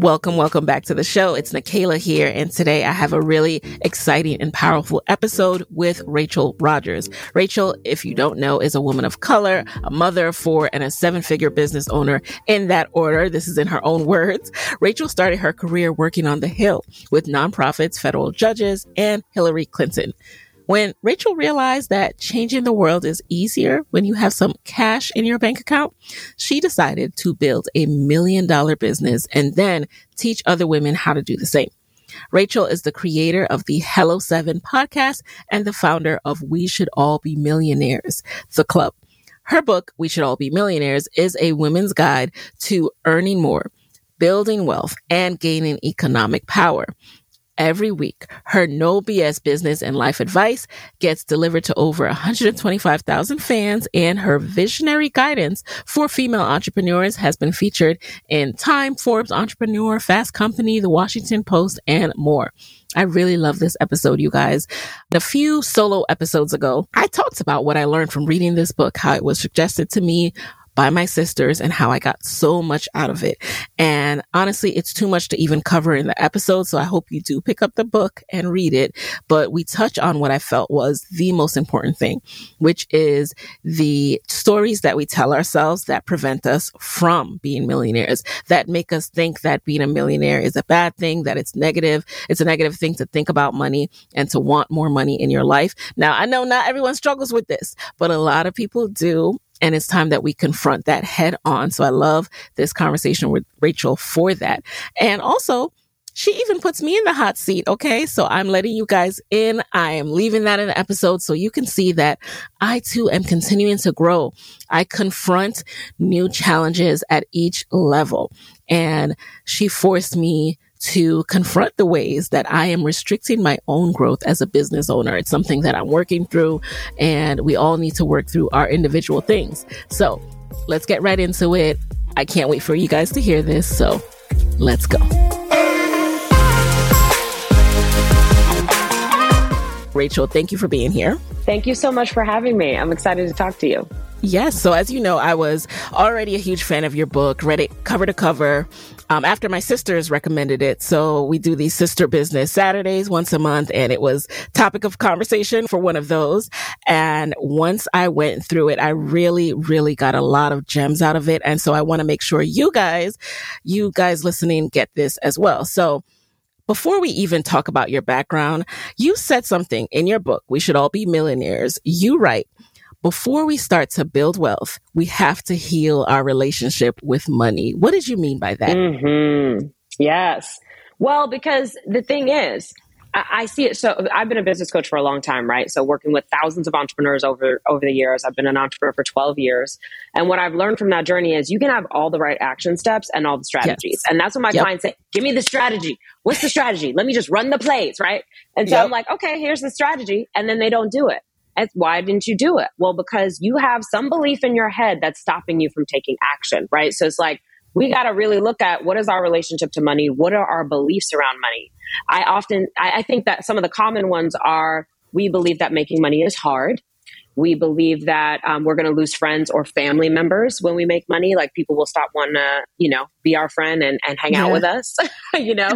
Welcome, welcome back to the show. It's Nicaila here, and today I have a really exciting and powerful episode with Rachel Rodgers. Rachel, if you don't know, is a woman of color, a mother of four, and a seven figure business owner in that order. This is in her own words. Rachel started her career working on the Hill with nonprofits, federal judges, and Hillary Clinton. When Rachel realized that changing the world is easier when you have some cash in your bank account, she decided to build a million dollar business and then teach other women how to do the same. Rachel is the creator of the Hello Seven podcast and the founder of We Should All Be Millionaires, the club. Her book, We Should All Be Millionaires, is a women's guide to earning more, building wealth, and gaining economic power every week. Her no BS business and life advice gets delivered to over 125,000 fans and her visionary guidance for female entrepreneurs has been featured in Time, Forbes Entrepreneur, Fast Company, The Washington Post, and more. I really love this episode, you guys. A few solo episodes ago, I talked about what I learned from reading this book, how it was suggested to me by my sisters and how I got so much out of it. And honestly, it's too much to even cover in the episode. So I hope you do pick up the book and read it. But we touch on what I felt was the most important thing, which is the stories that we tell ourselves that prevent us from being millionaires, that make us think that being a millionaire is a bad thing, that it's negative. It's a negative thing to think about money and to want more money in your life. Now, I know not everyone struggles with this, but a lot of people do. And it's time that we confront that head on. So I love this conversation with Rachel for that. And also, she even puts me in the hot seat. Okay. So I'm letting you guys in. I am leaving that in the episode so you can see that I too am continuing to grow. I confront new challenges at each level. And she forced me to confront the ways that I am restricting my own growth as a business owner. It's something that I'm working through, and we all need to work through our individual things. So let's get right into it. I can't wait for you guys to hear this. So let's go. Rachel, thank you for being here. Thank you so much for having me. I'm excited to talk to you. Yes. So, as you know, I was already a huge fan of your book, read it cover to cover um, after my sisters recommended it. So, we do these sister business Saturdays once a month, and it was topic of conversation for one of those. And once I went through it, I really, really got a lot of gems out of it. And so, I want to make sure you guys, you guys listening, get this as well. So, before we even talk about your background, you said something in your book, We Should All Be Millionaires. You write, before we start to build wealth, we have to heal our relationship with money. What did you mean by that? Mm-hmm. Yes. Well, because the thing is, I see it. So I've been a business coach for a long time, right? So working with thousands of entrepreneurs over over the years. I've been an entrepreneur for 12 years. And what I've learned from that journey is you can have all the right action steps and all the strategies. Yes. And that's what my yep. clients say, give me the strategy. What's the strategy? Let me just run the plays, right? And so yep. I'm like, okay, here's the strategy. And then they don't do it. Why didn't you do it? Well, because you have some belief in your head that's stopping you from taking action, right? So it's like, we got to really look at what is our relationship to money? What are our beliefs around money? I often, I, I think that some of the common ones are we believe that making money is hard. We believe that um, we're going to lose friends or family members when we make money. Like people will stop wanting to, you know, be our friend and, and hang yeah. out with us. you know,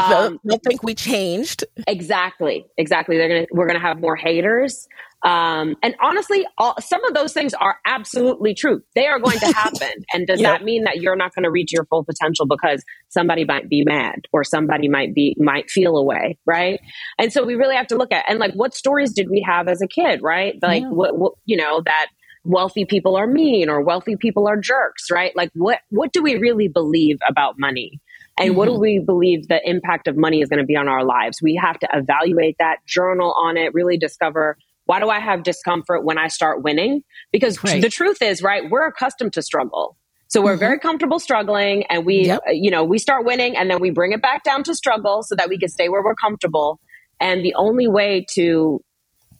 um, they'll think we changed. Exactly, exactly. They're gonna we're gonna have more haters. Um, and honestly, all, some of those things are absolutely true. They are going to happen. and does that mean that you're not going to reach your full potential because somebody might be mad or somebody might be, might feel away, right? And so we really have to look at, and like, what stories did we have as a kid, right? Like, yeah. what, what, you know, that wealthy people are mean or wealthy people are jerks, right? Like, what, what do we really believe about money? And mm-hmm. what do mm-hmm. we believe the impact of money is going to be on our lives? We have to evaluate that, journal on it, really discover why do I have discomfort when I start winning? Because right. the truth is, right, we're accustomed to struggle. So we're mm-hmm. very comfortable struggling and we, yep. uh, you know, we start winning and then we bring it back down to struggle so that we can stay where we're comfortable. And the only way to,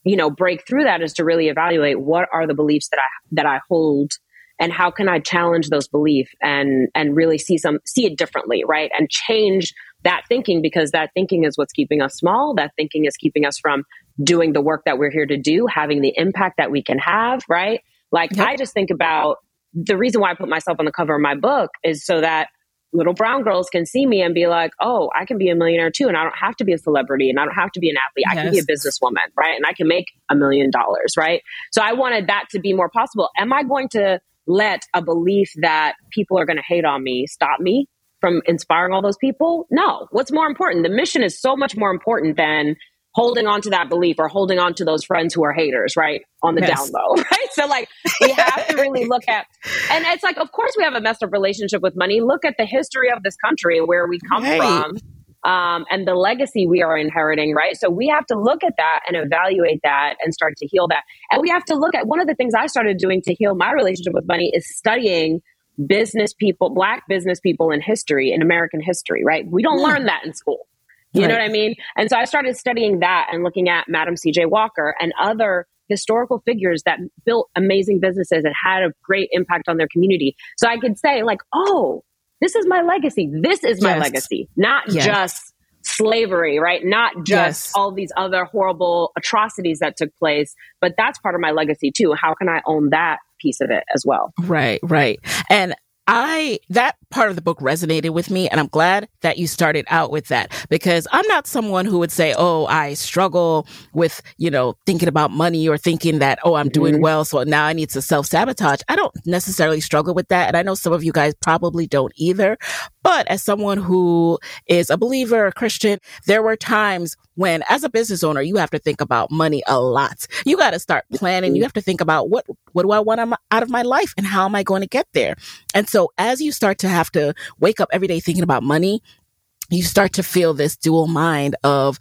you know, break through that is to really evaluate what are the beliefs that I, that I hold and how can I challenge those beliefs and, and really see some, see it differently, right? And change that thinking because that thinking is what's keeping us small. That thinking is keeping us from doing the work that we're here to do, having the impact that we can have, right? Like yep. I just think about the reason why I put myself on the cover of my book is so that little brown girls can see me and be like, oh, I can be a millionaire too. And I don't have to be a celebrity and I don't have to be an athlete. Yes. I can be a businesswoman, right? And I can make a million dollars, right? So I wanted that to be more possible. Am I going to let a belief that people are going to hate on me stop me from inspiring all those people? No. What's more important? The mission is so much more important than holding on to that belief or holding on to those friends who are haters, right? On the yes. down low, right? So like we have to really look at, and it's like, of course we have a messed up relationship with money. Look at the history of this country and where we come right. from. Um, and the legacy we are inheriting, right? So we have to look at that and evaluate that and start to heal that. And we have to look at one of the things I started doing to heal my relationship with money is studying business people, black business people in history, in American history, right? We don't yeah. learn that in school. You right. know what I mean? And so I started studying that and looking at Madam C.J. Walker and other historical figures that built amazing businesses and had a great impact on their community. So I could say, like, oh, this is my legacy. This is my yes. legacy, not yes. just slavery, right? Not just yes. all these other horrible atrocities that took place, but that's part of my legacy too. How can I own that piece of it as well? Right, right. And I, that part of the book resonated with me. And I'm glad that you started out with that because I'm not someone who would say, Oh, I struggle with, you know, thinking about money or thinking that, Oh, I'm doing mm-hmm. well. So now I need to self sabotage. I don't necessarily struggle with that. And I know some of you guys probably don't either. But as someone who is a believer, a Christian, there were times when as a business owner, you have to think about money a lot. You got to start planning. You have to think about what, what do I want out of my life and how am I going to get there? And so as you start to have to wake up every day thinking about money, you start to feel this dual mind of,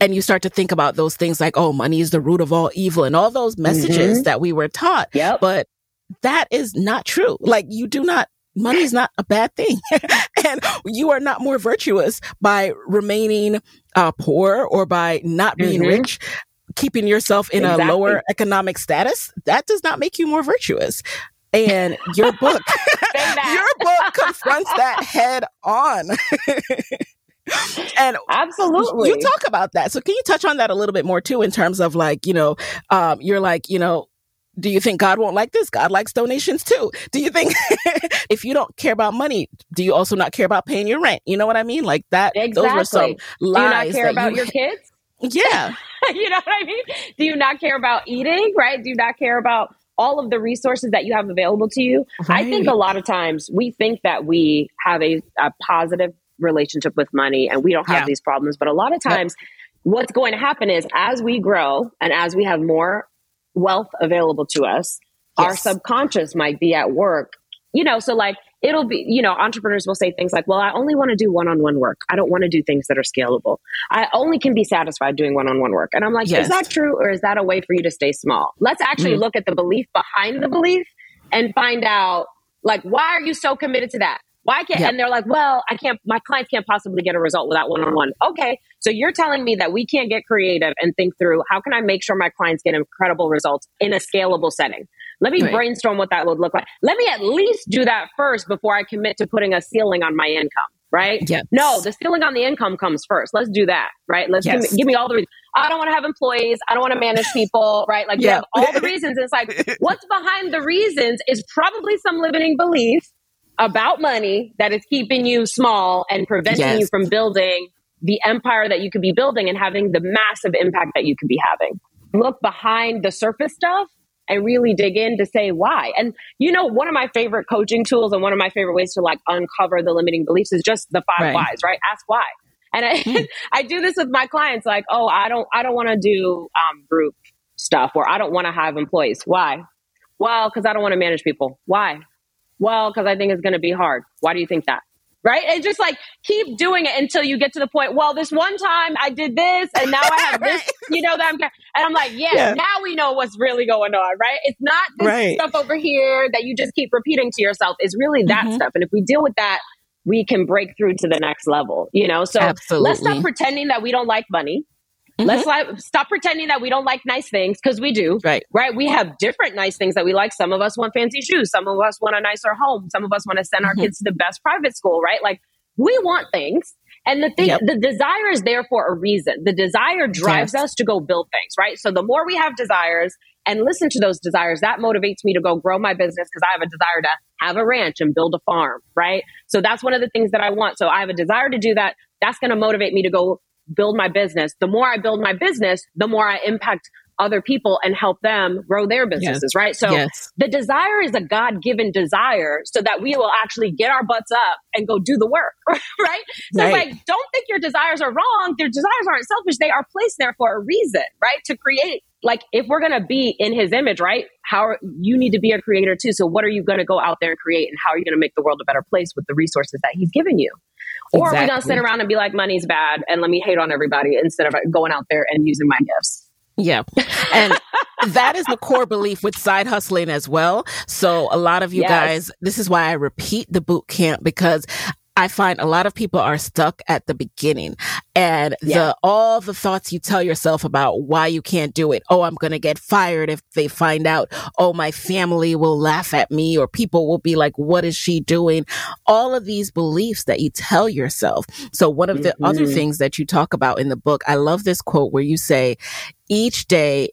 and you start to think about those things like, oh, money is the root of all evil and all those messages mm-hmm. that we were taught. Yep. But that is not true. Like you do not money is not a bad thing. and you are not more virtuous by remaining uh, poor or by not being mm-hmm. rich, keeping yourself in exactly. a lower economic status. That does not make you more virtuous. And your book, your book confronts that head on. and absolutely you talk about that so can you touch on that a little bit more too in terms of like you know um, you're like you know do you think God won't like this? God likes donations too. Do you think if you don't care about money, do you also not care about paying your rent? You know what I mean? Like that. Exactly. Those were some lies. Do you not care about you, your kids? Yeah. you know what I mean? Do you not care about eating? Right? Do you not care about all of the resources that you have available to you? Right. I think a lot of times we think that we have a, a positive relationship with money and we don't have yeah. these problems, but a lot of times. Yep. What's going to happen is as we grow and as we have more wealth available to us, yes. our subconscious might be at work. You know, so like it'll be, you know, entrepreneurs will say things like, well, I only want to do one on one work. I don't want to do things that are scalable. I only can be satisfied doing one on one work. And I'm like, yes. is that true? Or is that a way for you to stay small? Let's actually mm. look at the belief behind the belief and find out, like, why are you so committed to that? Why can't, yep. and they're like, well, I can't, my clients can't possibly get a result without one on one. Okay. So you're telling me that we can't get creative and think through how can I make sure my clients get incredible results in a scalable setting? Let me right. brainstorm what that would look like. Let me at least do that first before I commit to putting a ceiling on my income. Right? Yes. No, the ceiling on the income comes first. Let's do that. Right? Let's yes. give, me, give, me, all the reasons. I don't want to have employees. I don't want to manage people. Right? Like, yeah. all the reasons. It's like, what's behind the reasons is probably some limiting belief about money that is keeping you small and preventing yes. you from building the empire that you could be building and having the massive impact that you could be having. Look behind the surface stuff and really dig in to say why. And you know, one of my favorite coaching tools and one of my favorite ways to like uncover the limiting beliefs is just the five right. whys, right? Ask why. And I, hmm. I do this with my clients like, oh, I don't, I don't want to do um, group stuff or I don't want to have employees. Why? Well, because I don't want to manage people. Why? Well, because I think it's going to be hard. Why do you think that? right? And just like keep doing it until you get to the point. Well, this one time I did this, and now I have this. You know that I'm, and I'm like, yeah, yeah, Now we know what's really going on, right? It's not this right. stuff over here that you just keep repeating to yourself. It's really that mm-hmm. stuff, and if we deal with that, we can break through to the next level. You know, so Absolutely. let's stop pretending that we don't like money. Mm-hmm. Let's like, stop pretending that we don't like nice things because we do. Right. Right. We have different nice things that we like. Some of us want fancy shoes. Some of us want a nicer home. Some of us want to send our mm-hmm. kids to the best private school. Right. Like we want things. And the thing, yep. the desire is there for a reason. The desire drives yes. us to go build things, right? So the more we have desires and listen to those desires, that motivates me to go grow my business because I have a desire to have a ranch and build a farm, right? So that's one of the things that I want. So I have a desire to do that. That's going to motivate me to go build my business. The more I build my business, the more I impact other people and help them grow their businesses, right? So yes. the desire is a God given desire so that we will actually get our butts up and go do the work, right? So right. like, don't think your desires are wrong. Their desires aren't selfish. They are placed there for a reason, right? To create. Like, if we're going to be in his image, right? How are, you need to be a creator too. So what are you going to go out there and create? And how are you going to make the world a better place with the resources that he's given you? Or are we going to sit around and be like, money's bad and let me hate on everybody instead of going out there and using my gifts? Yeah. And that is the core belief with side hustling as well. So a lot of you yes. guys, this is why I repeat the boot camp because I find a lot of people are stuck at the beginning and yeah. the, all the thoughts you tell yourself about why you can't do it. Oh, I'm going to get fired if they find out. Oh, my family will laugh at me or people will be like, what is she doing? All of these beliefs that you tell yourself. So one of the mm-hmm. other things that you talk about in the book, I love this quote where you say, each day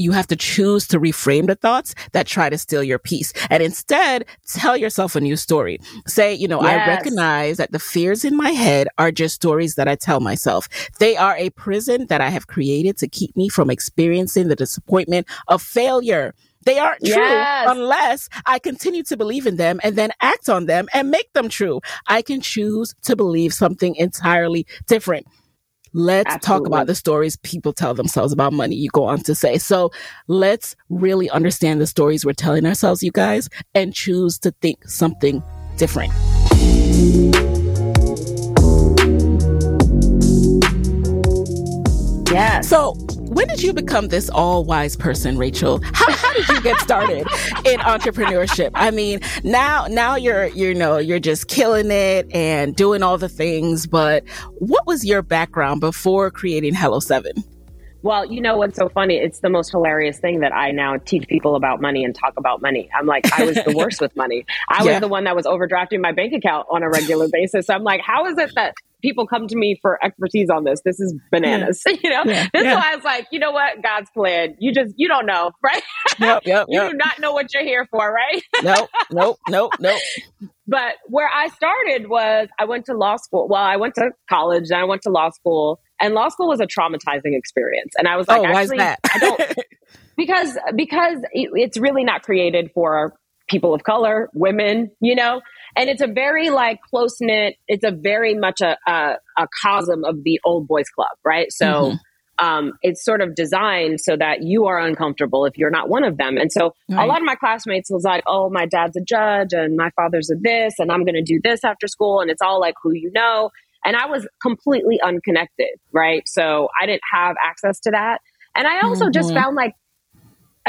you have to choose to reframe the thoughts that try to steal your peace and instead tell yourself a new story. Say, you know, yes. I recognize that the fears in my head are just stories that I tell myself. They are a prison that I have created to keep me from experiencing the disappointment of failure. They aren't true yes. unless I continue to believe in them and then act on them and make them true. I can choose to believe something entirely different. Let's Absolutely. talk about the stories people tell themselves about money, you go on to say. So let's really understand the stories we're telling ourselves, you guys, and choose to think something different. Yeah. So when did you become this all wise person, Rachel? How, how did you get started in entrepreneurship? I mean, now now you're you know you're just killing it and doing all the things. But what was your background before creating Hello Seven? Well, you know what's so funny? It's the most hilarious thing that I now teach people about money and talk about money. I'm like, I was the worst with money. I yeah. was the one that was overdrafting my bank account on a regular basis. So I'm like, how is it that people come to me for expertise on this. This is bananas. Yeah. you know, yeah. this yeah. is why I was like, you know what, God's plan. You just you don't know, right? Yep, yep, you yep. do not know what you're here for, right? nope, nope, nope, nope. But where I started was I went to law school. Well, I went to college, and I went to law school, and law school was a traumatizing experience. And I was like, oh, actually, I don't because because it's really not created for people of color, women, you know and it's a very like close knit. It's a very much a, a, a cosm of the old boys club, right? So. Mm-hmm. um, it's sort of designed so that you are uncomfortable if you're not one of them. And so right. a lot of my classmates was like, oh, my dad's a judge and my father's a this, and I'm going to do this after school. And it's all like who you know. And I was completely unconnected, right? So I didn't have access to that. And I also mm-hmm. just found like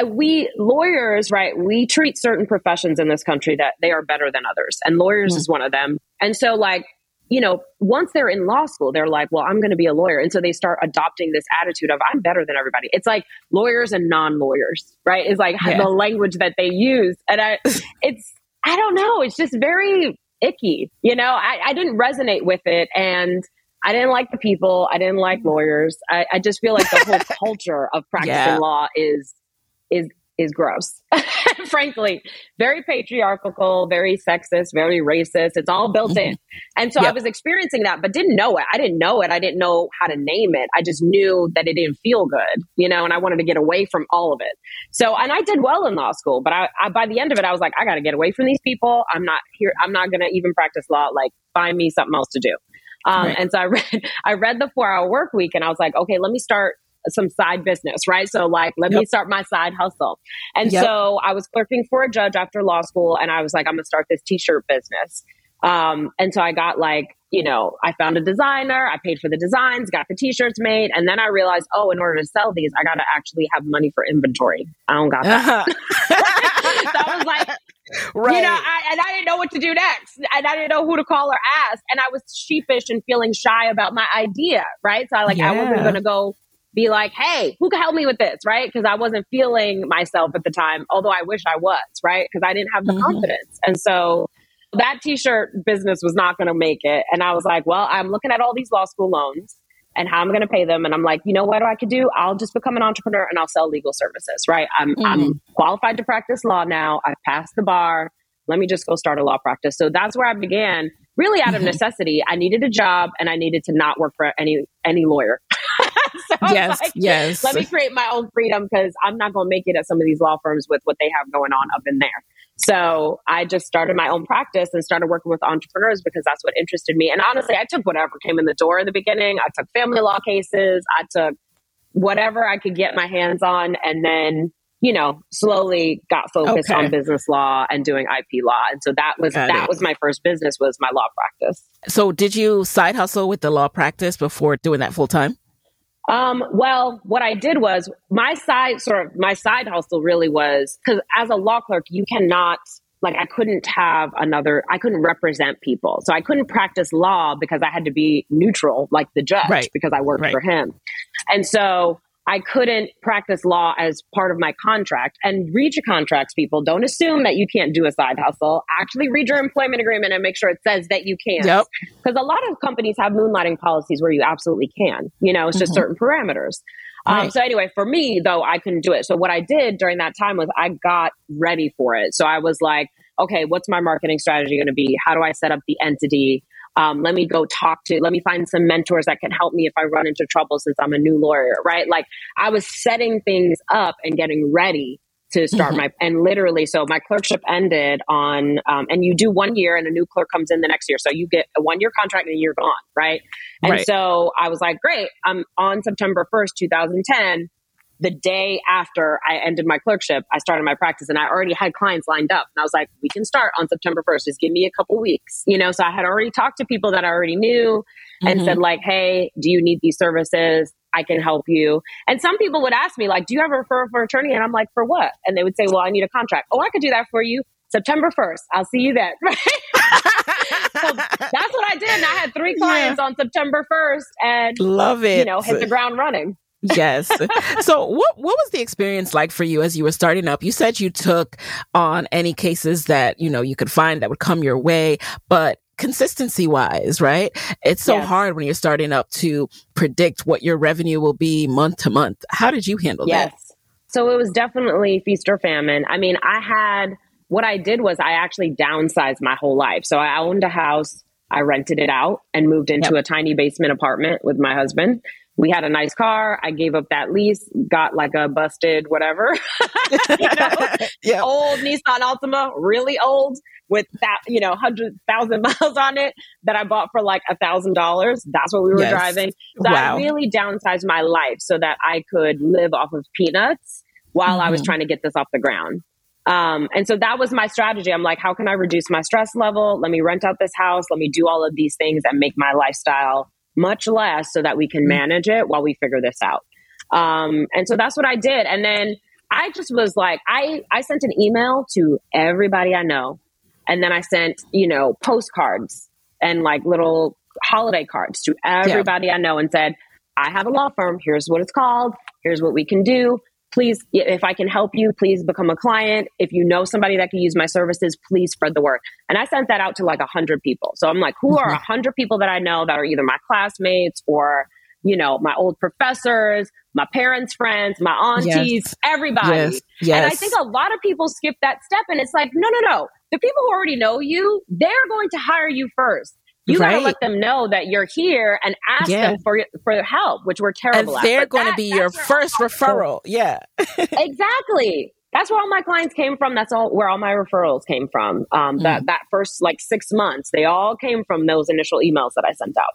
we lawyers, right? We treat certain professions in this country that they are better than others, and lawyers mm-hmm. is one of them. And so, like, you know, once they're in law school, they're like, well, I'm going to be a lawyer. And so they start adopting this attitude of, I'm better than everybody. It's like lawyers and non lawyers, right? Is like yeah. the language that they use. And I, it's, I don't know. It's just very icky. You know, I, I didn't resonate with it. And I didn't like the people. I didn't like lawyers. I, I just feel like the whole culture of practicing yeah. law is, is is gross. Frankly, very patriarchal, very sexist, very racist. It's all built in. Mm-hmm. And so yep. I was experiencing that, but didn't know it. I didn't know it. I didn't know how to name it. I just knew that it didn't feel good, you know, and I wanted to get away from all of it. So, and I did well in law school, but I, I by the end of it, I was like, I got to get away from these people. I'm not here. I'm not going to even practice law. Like, find me something else to do. Um, right. And so I read, I read the four hour work week and I was like, okay, let me start some side business, right? So like, let yep. me start my side hustle. And yep. so I was clerking for a judge after law school and I was like, I'm going to start this t-shirt business. Um, and so I got like, you know, I found a designer, I paid for the designs, got the t-shirts made. And then I realized, oh, in order to sell these, I got to actually have money for inventory. I don't got that. so I was like, Right. You know, I, and I didn't know what to do next. And I didn't know who to call or ask. And I was sheepish and feeling shy about my idea. Right. So I like, yeah. I wasn't going to go be like, hey, who can help me with this? Right. Because I wasn't feeling myself at the time, although I wish I was. Right. Because I didn't have the mm-hmm. confidence. And so that t shirt business was not going to make it. And I was like, well, I'm looking at all these law school loans and how I'm going to pay them. And I'm like, you know what I could do? I'll just become an entrepreneur and I'll sell legal services. Right. I'm, mm-hmm. I'm qualified to practice law now. I've passed the bar. Let me just go start a law practice. So that's where I began really out of mm-hmm. necessity. I needed a job and I needed to not work for any, any lawyer. so yes, like, yes. Let me create my own freedom because I'm not going to make it at some of these law firms with what they have going on up in there. So I just started my own practice and started working with entrepreneurs because that's what interested me. And honestly, I took whatever came in the door in the beginning. I took family law cases. I took whatever I could get my hands on. And then, you know, slowly got focused okay. on business law and doing IP law. And so that was, got that it. was my first business was my law practice. So did you side hustle with the law practice before doing that full time? Um, well, what I did was my side sort of my side hustle really was because as a law clerk, you cannot like I couldn't have another I couldn't represent people. So I couldn't practice law because I had to be neutral like the judge right. because I worked right. for him. And so I couldn't practice law as part of my contract. And read your contracts, people. Don't assume that you can't do a side hustle. Actually, read your employment agreement and make sure it says that you can. Yep. Because a lot of companies have moonlighting policies where you absolutely can. You know, it's just mm-hmm. certain parameters. Um, right. Um, so anyway, for me though, I couldn't do it. So what I did during that time was I got ready for it. So I was like, okay, what's my marketing strategy going to be? How do I set up the entity? Um, let me go talk to, let me find some mentors that can help me if I run into trouble since I'm a new lawyer, right? Like I was setting things up and getting ready to start mm-hmm. my and literally so my clerkship ended on um, and you do one year and a new clerk comes in the next year so you get a one year contract and you're gone right and right. so i was like great i'm on september 1st 2010 the day after I ended my clerkship, I started my practice and I already had clients lined up. And I was like, we can start on September 1st. Just give me a couple weeks. You know, so I had already talked to people that I already knew and mm-hmm. said, like, hey, do you need these services? I can help you. And some people would ask me, like, do you have a referral for attorney? And I'm like, for what? And they would say, well, I need a contract. Oh, I could do that for you. September 1st. I'll see you then. Right. so that's what I did. And I had three clients yeah. on September 1st and love it. You know, hit the ground running yes. So what what was the experience like for you as you were starting up? You said you took on any cases that, you know, you could find that would come your way, but consistency wise, right? It's so yes. hard when you're starting up to predict what your revenue will be month to month. How did you handle yes. that? Yes. So it was definitely feast or famine. I mean, I had what I did was I actually downsized my whole life. So I owned a house I rented it out and moved into yep. a tiny basement apartment with my husband. We had a nice car. I gave up that lease, got like a busted whatever, you know, old Nissan Altima, really old with that, you know, hundred thousand miles on it that I bought for like a thousand dollars. That's what we were yes. driving. So wow. I really downsized my life so that I could live off of peanuts while mm-hmm. I was mm-hmm. trying to get this off the ground. Um, and so that was my strategy. I'm like, how can I reduce my stress level? Let me rent out this house. Let me do all of these things and make my lifestyle much less so that we can mm-hmm. manage it while we figure this out. Um, and so that's what I did. And then I just was like, I, I sent an email to everybody I know. And then I sent, you know, postcards and like little holiday cards to everybody yeah. I know and said, I have a law firm. Here's what it's called. Here's what we can do please, if I can help you, please become a client. If you know somebody that can use my services, please spread the word. And I sent that out to like a hundred people. So I'm like, who are a mm-hmm. hundred people that I know that are either my classmates or, you know, my old professors, my parents' friends, my aunties, yes. everybody. Yes. Yes. And I think a lot of people skip that step and it's like, no, no, no. The people who already know you, they're going to hire you first. You right. gotta let them know that you're here and ask yeah. them for for help, which we're terrible and they're going to be your first referral. Yeah, exactly. That's where all my clients came from. That's all where all my referrals came from. Um, mm. That that first like six months, they all came from those initial emails that I sent out.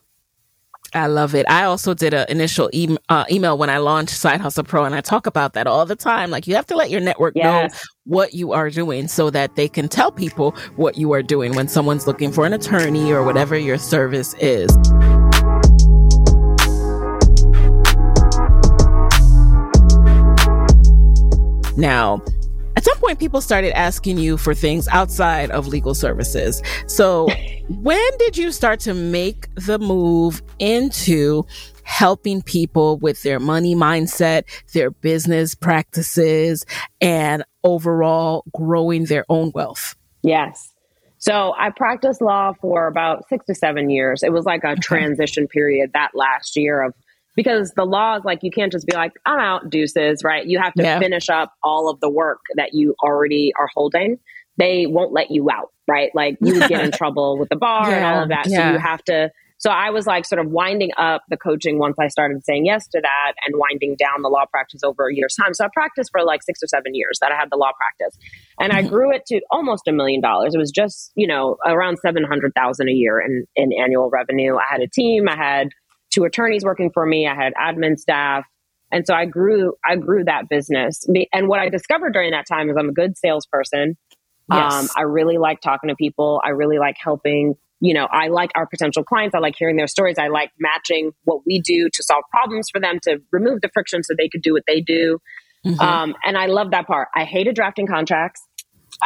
I love it. I also did an initial e- uh, email when I launched Side Hustle Pro, and I talk about that all the time. Like, you have to let your network yes. know what you are doing so that they can tell people what you are doing when someone's looking for an attorney or whatever your service is. Now, at some point, people started asking you for things outside of legal services. So, when did you start to make the move into helping people with their money mindset, their business practices, and overall growing their own wealth? Yes. So I practiced law for about six to seven years. It was like a transition period that last year of because the law is like you can't just be like i'm out deuces right you have to yeah. finish up all of the work that you already are holding they won't let you out right like you would get in trouble with the bar yeah. and all of that yeah. so you have to so i was like sort of winding up the coaching once i started saying yes to that and winding down the law practice over a year's time so i practiced for like six or seven years that i had the law practice and i mm-hmm. grew it to almost a million dollars it was just you know around 700000 a year in, in annual revenue i had a team i had two attorneys working for me. I had admin staff. And so I grew, I grew that business. And what I discovered during that time is I'm a good salesperson. Yes. Um, I really like talking to people. I really like helping. You know, I like our potential clients. I like hearing their stories. I like matching what we do to solve problems for them, to remove the friction so they could do what they do. Mm-hmm. Um, and I love that part. I hated drafting contracts.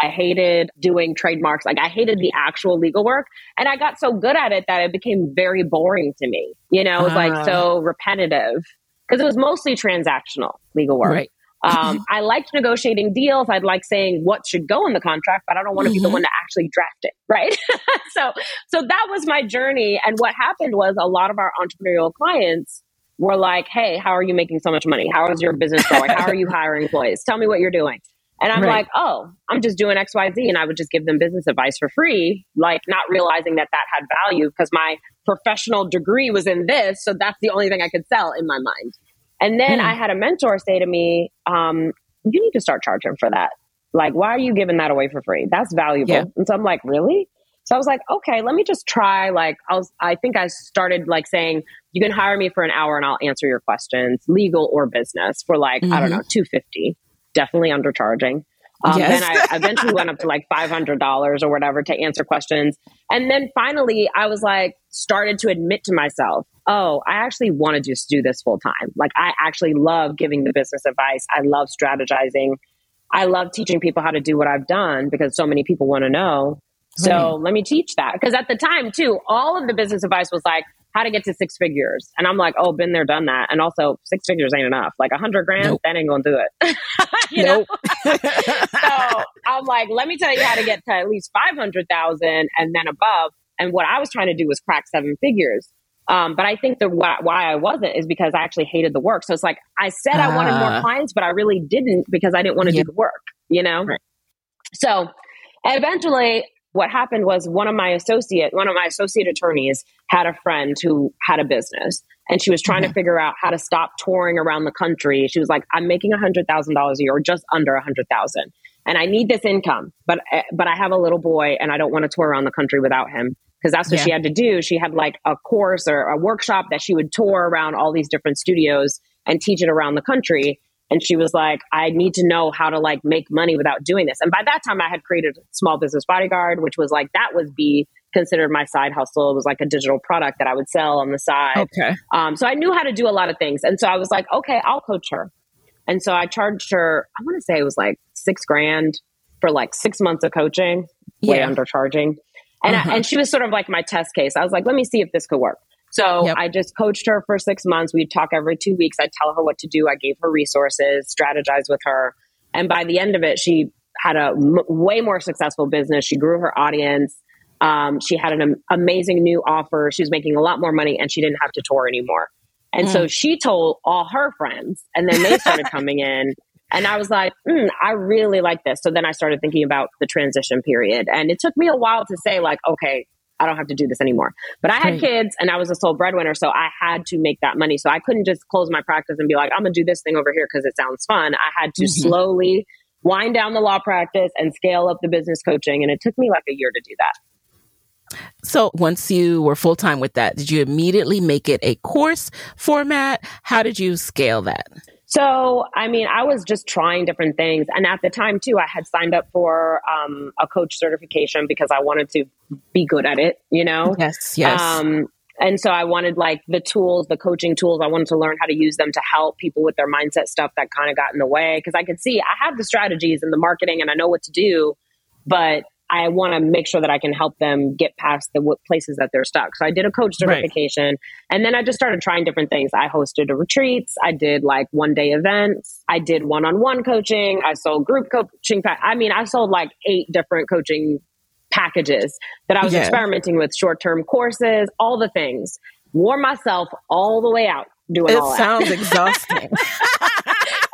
I hated doing trademarks. Like I hated the actual legal work. And I got so good at it that it became very boring to me. You know, it was uh, like so ah. repetitive because it was mostly transactional legal work. Right. um, I liked negotiating deals. I'd like saying what should go in the contract, but I don't want to mm-hmm. be the mm-hmm. one to actually draft it, right? so, so that was my journey. And what happened was a lot of our entrepreneurial clients were like, "Hey, how are you making so much money? How is your business going? How are you hiring employees? Tell me what you're doing." And I'm right. like, oh, I'm just doing XYZ. And I would just give them business advice for free, like not realizing that that had value because my professional degree was in this. So that's the only thing I could sell in my mind. And then mm. I had a mentor say to me, um, you need to start charging for that. Like, why are you giving that away for free? That's valuable. Yeah. And so I'm like, really? So I was like, okay, let me just try. Like, I was, I think I started like saying, you can hire me for an hour and I'll answer your questions, legal or business, for like, mm-hmm. I don't mm-hmm. know, 250 definitely undercharging. Um, yes. Then I eventually went up to like $500 or whatever to answer questions. And then finally, I was like, started to admit to myself, oh, I actually want to just do this full time. Like, I actually love giving the business advice. I love strategizing. I love teaching people how to do what I've done because so many people want to know. So right. let me teach that. Because at the time, too, all of the business advice was like, how to get to six figures. And I'm like, oh, been there, done that. And also, six figures ain't enough. Like a hundred grand, nope. that ain't gonna do it. you know? so I'm like, let me tell you how to get to at least 500,000 and then above. And what I was trying to do was crack seven figures. Um, but I think the why, why, I wasn't is because I actually hated the work. So it's like I said uh, I wanted more ah. clients, but I really didn't because I didn't want to yeah. do the work, you know? Right. So eventually what happened was one of my associate, one of my associate attorneys had a friend who had a business and she was trying mm-hmm. to figure out how to stop touring around the country. She was like, I'm making a hundred thousand dollars a year or just under a hundred thousand. And I need this income, but, eh, but I have a little boy and I don't want to tour around the country without him because that's what yeah. she had to do. She had like a course or a workshop that she would tour around all these different studios and teach it around the country. And she was like, I need to know how to like make money without doing this. And by that time I had created small business bodyguard, which was like, that would be considered my side hustle. It was like a digital product that I would sell on the side. Okay. Um, so I knew how to do a lot of things. And so I was like, okay, I'll coach her. And so I charged her, I want to say it was like six grand for like six months of coaching, way yeah. undercharging. And, uh-huh. I, and she was sort of like my test case. I was like, let me see if this could work. So yep. I just coached her for six months. We'd talk every two weeks. I'd tell her what to do. I gave her resources, strategize with her. And by the end of it, she had a m- way more successful business. She grew her audience. Um, she had an am- amazing new offer. She was making a lot more money and she didn't have to tour anymore. And mm. so she told all her friends, and then they started coming in. And I was like, mm, I really like this. So then I started thinking about the transition period. And it took me a while to say, like, okay, I don't have to do this anymore. But I had kids and I was a sole breadwinner. So I had to make that money. So I couldn't just close my practice and be like, I'm going to do this thing over here because it sounds fun. I had to mm-hmm. slowly wind down the law practice and scale up the business coaching. And it took me like a year to do that. So once you were full time with that, did you immediately make it a course format? How did you scale that? So, I mean, I was just trying different things. And at the time, too, I had signed up for um, a coach certification because I wanted to be good at it, you know? Yes, yes. Um, and so I wanted like the tools, the coaching tools, I wanted to learn how to use them to help people with their mindset stuff that kind of got in the way. Because I could see I have the strategies and the marketing and I know what to do, but I want to make sure that I can help them get past the places that they're stuck. So I did a coach certification right. and then I just started trying different things. I hosted retreats. I did like one day events. I did one on one coaching. I sold group coaching. I mean, I sold like eight different coaching packages that I was yeah. experimenting with short term courses, all the things. Wore myself all the way out doing it all that. sounds exhausting.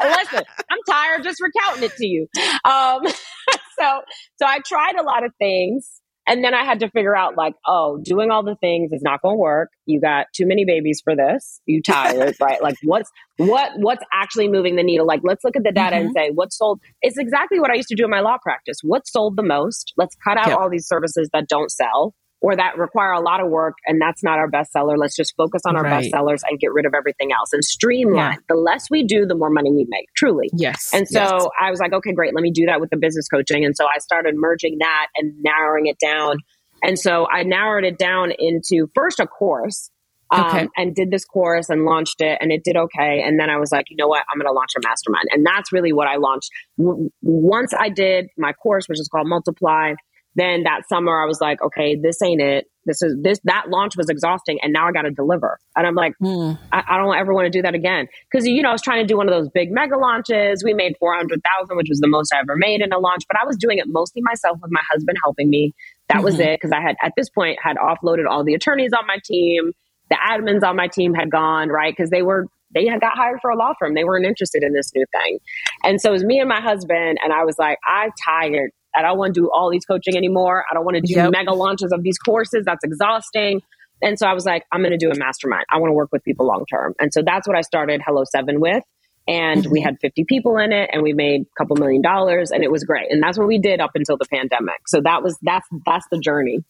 Listen, I'm tired just recounting it to you. Um, so, so I tried a lot of things. And then I had to figure out like, oh, doing all the things is not going to work. You got too many babies for this. You tired, right? Like what's, what, what's actually moving the needle? Like, let's look at the data mm-hmm. and say what sold. It's exactly what I used to do in my law practice. What sold the most? Let's cut out yep. all these services that don't sell or that require a lot of work and that's not our best seller. Let's just focus on our right. best sellers and get rid of everything else and streamline. Yeah. The less we do, the more money we make, truly. Yes. And so yes. I was like, okay, great. Let me do that with the business coaching. And so I started merging that and narrowing it down. And so I narrowed it down into first a course. Um, okay. and did this course and launched it and it did okay. And then I was like, you know what? I'm going to launch a mastermind. And that's really what I launched. W- once I did my course, which is called Multiply, then that summer I was like, okay, this ain't it. This is this that launch was exhausting, and now I got to deliver. And I'm like, mm. I, I, don't ever want to do that again because you know I was trying to do one of those big mega launches. We made four hundred thousand, which was the most I ever made in a launch. But I was doing it mostly myself with my husband helping me. That mm-hmm. was it because I had at this point had offloaded all the attorneys on my team. The admins on my team had gone right because they were they had got hired for a law firm. They weren't interested in this new thing. And so it was me and my husband. And I was like, I'm tired I don't want to do all these coaching anymore. I don't want to do yep. mega launches of these courses. That's exhausting. And so I was like, I'm going to do a mastermind. I want to work with people long term. And so that's what I started Hello Seven with. And mm-hmm. we had 50 people in it and we made a couple million dollars and it was great. And that's what we did up until the pandemic. So that was, that's, that's the journey.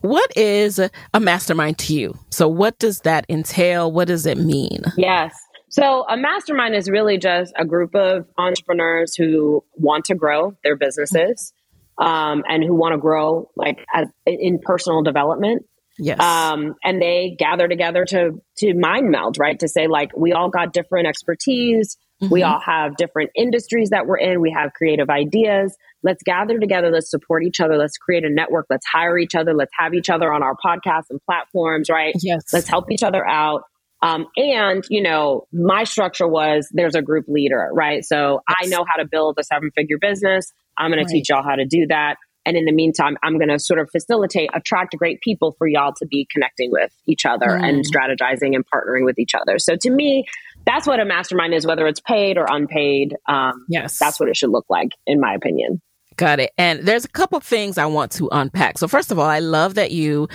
What is a mastermind to you? So what does that entail? What does it mean? Yes. So, a mastermind is really just a group of entrepreneurs who want to grow their businesses um, and who want to grow like as, in personal development. Yes. Um, and they gather together to to mind meld, right? To say like we all got different expertise, mm-hmm. we all have different industries that we're in, we have creative ideas. Let's gather together, let's support each other, let's create a network, let's hire each other, let's have each other on our podcasts and platforms, right? Yes. Let's help each other out. Um, and, you know, my structure was there's a group leader, right? So yes. I know how to build a seven figure business. I'm going right. to teach y'all how to do that. And in the meantime, I'm going to sort of facilitate, attract great people for y'all to be connecting with each other mm. and strategizing and partnering with each other. So to me, that's what a mastermind is, whether it's paid or unpaid. Um, yes. That's what it should look like, in my opinion. Got it. And there's a couple things I want to unpack. So first of all, I love that you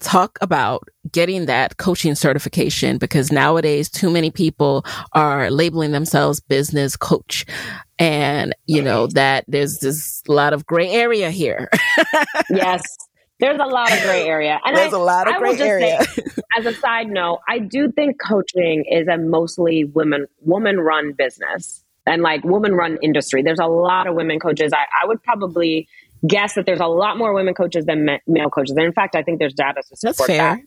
talk about getting that coaching certification because nowadays too many people are labeling themselves business coach. And you know that there's this lot of gray area here. Yes. There's a lot of gray area. And there's I, a lot of gray area. say, as a side note i do think coaching is a mostly women woman run business and like woman run industry. There's a lot of women coaches. I, I would probably guess that there's a lot more women coaches than male coaches. And in fact, I think there's data to support that.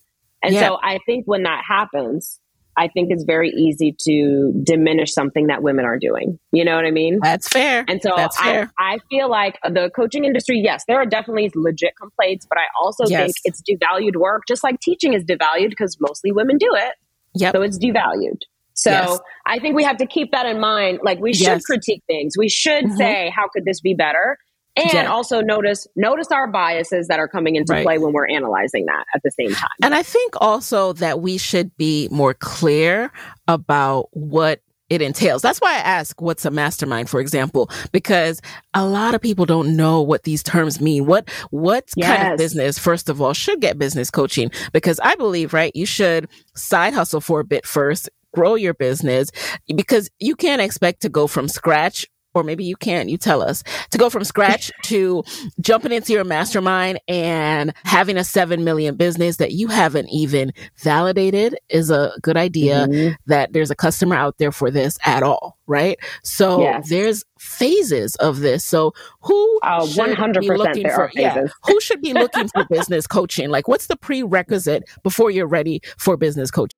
And yeah. so I think when that happens, I think it's very easy to diminish something that women are doing. You know what I mean? That's fair. And so That's fair. I, I feel like the coaching industry, yes, there are definitely legit complaints, but I also yes. think it's devalued work, just like teaching is devalued because mostly women do it. Yep. So it's devalued. So yes. I think we have to keep that in mind. Like we should yes. critique things. We should mm-hmm. say, how could this be better? And also notice notice our biases that are coming into right. play when we're analyzing that at the same time and i think also that we should be more clear about what it entails. That's why I ask what's a mastermind, for example, because a lot of people don't know what these terms mean. What, what yes. kind of business, first of all, should get business coaching? Because I believe, right, you should side hustle for a bit first, grow your business because you can't expect to go from scratch or maybe you can't, you tell us, to go from scratch to jumping into your mastermind and having a 7 million business that you haven't even validated is a good idea mm-hmm. that there's a customer out there for this at all, right? So yes. there's phases of this. So who uh, 100% be looking for, yeah, who should be looking for business coaching? Like what's the prerequisite before you're ready for business coaching?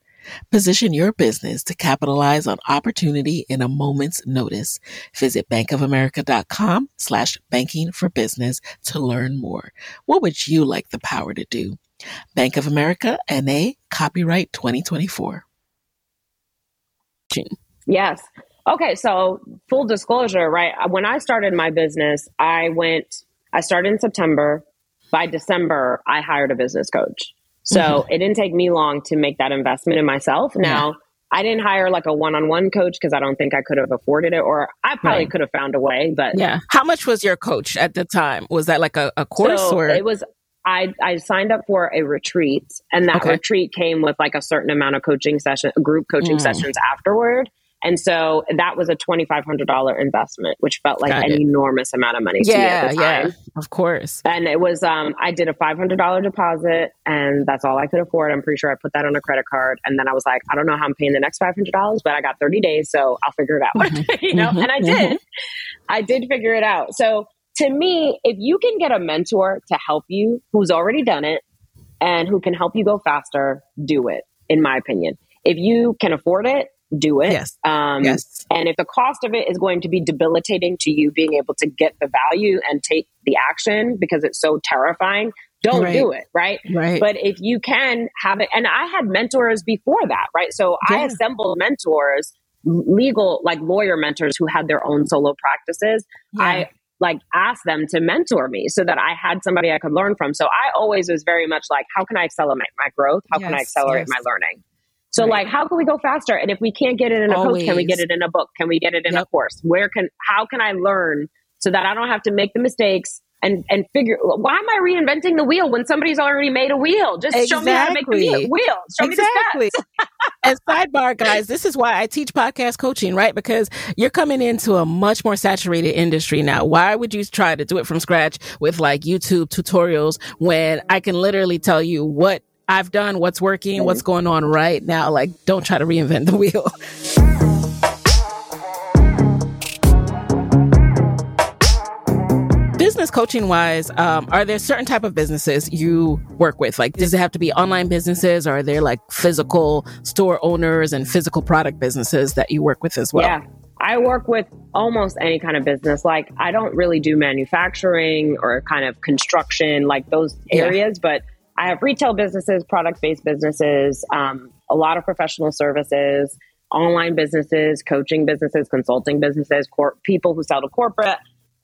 Position your business to capitalize on opportunity in a moment's notice. Visit bankofamerica.com slash banking for business to learn more. What would you like the power to do? Bank of America NA copyright 2024. Yes. Okay. So full disclosure, right? Uh, when I started my business, I went, I started in September. By December, I hired a business coach. So mm-hmm. it didn't take me long to make that investment in myself. Now, yeah. I didn't hire like a one on one coach because I don't think I could have afforded it, or I probably right. could have found a way. But yeah, how much was your coach at the time? Was that like a, a course so or it was? I I signed up for a retreat, and that okay. retreat came with like a certain amount of coaching session, group coaching mm. sessions afterward. And so that was a $2,500 investment, which felt like Got an it. enormous amount of money yeah, Yeah, of course. And it was, um, I did a $500 deposit and that's all I could afford. I'm pretty sure I put that on a credit card. And then I was like, I don't know how I'm paying the next $500, but I got 30 days, so I'll figure it out. Mm-hmm. you know, mm-hmm. and I did. Mm-hmm. I did figure it out. So to me, if you can get a mentor to help you who's already done it and who can help you go faster, do it, in my opinion. If you can afford it, do it. Yes. Um, yes. And if the cost of it is going to be debilitating to you being able to get the value and take the action because it's so terrifying, don't Right. do it. Right. Right. But if you can have it, and I had mentors before that, right? So I assembled mentors, legal, like lawyer mentors who had their own solo practices. Yeah. I like asked them to mentor me so that I had somebody I could learn from. So I always was very much like, how can I accelerate my growth? How can I accelerate yes. my learning? So Right. like, how can we go faster? And if we can't get it in a coach, can we get it in a book? Can we get it in a course? Where can, how can I learn so that I don't have to make the mistakes and, and figure, why am I reinventing the wheel when somebody's already made a wheel? Just show me how to make the wheel. Exactly. Show me the exactly. steps. and sidebar, guys, this is why I teach podcast coaching, right? Because you're coming into a much more saturated industry now. Why would you try to do it from scratch with like YouTube tutorials when I can literally tell you what I've done, what's working, what's going on right now? Like, don't try to reinvent the wheel. business coaching wise um, are there certain type of businesses you work with like does it have to be online businesses or are there like physical store owners and physical product businesses that you work with as well Yeah. I work with almost any kind of business. Like, I don't really do manufacturing or kind of construction, like those Yeah. areas, but I have retail businesses, product based businesses, um, a lot of professional services, online businesses, coaching businesses, consulting businesses, cor- people who sell to corporate.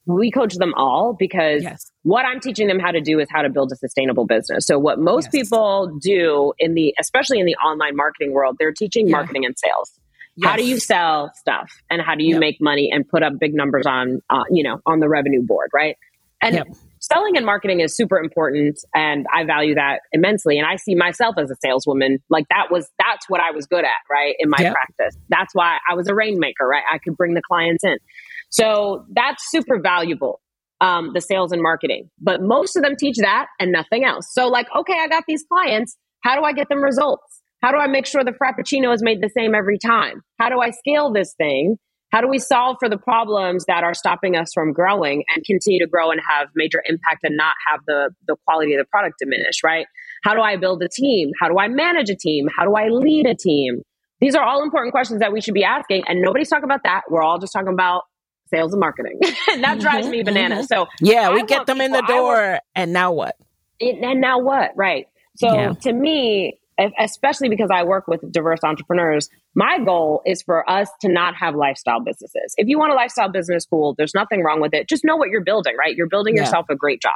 We coach them all because Yes. what I'm teaching them how to do is how to build a sustainable business. So what most Yes. people do in the, especially in the online marketing world, they're teaching Yeah. marketing and sales. How do you sell stuff and how do you Yep. make money and put up big numbers on, uh, you know, on the revenue board, right? And Yep. Selling and marketing is super important and I value that immensely. And I see myself as a saleswoman. Like that was, that's what I was good at, right? In my Yep. practice. That's why I was a rainmaker, right? I could bring the clients in. So that's super valuable. Um, the sales and marketing, but most of them teach that and nothing else. So like, okay, I got these clients. How do I get them results? How do I make sure the Frappuccino is made the same every time? How do I scale this thing? How do we solve for the problems that are stopping us from growing and continue to grow and have major impact and not have the, the quality of the product diminish, right? How do I build a team? How do I manage a team? How do I lead a team? These are all important questions that we should be asking. And nobody's talking about that. We're all just talking about sales and marketing. and that drives mm-hmm, me bananas. Mm-hmm. So yeah we get want them in the people- I want- door and now what it, and now what? Right. So Yeah. to me, especially because I work with diverse entrepreneurs, my goal is for us to not have lifestyle businesses. If you want a lifestyle business, cool. There's nothing wrong with it. Just know what you're building, right? You're building Yeah. yourself a great job.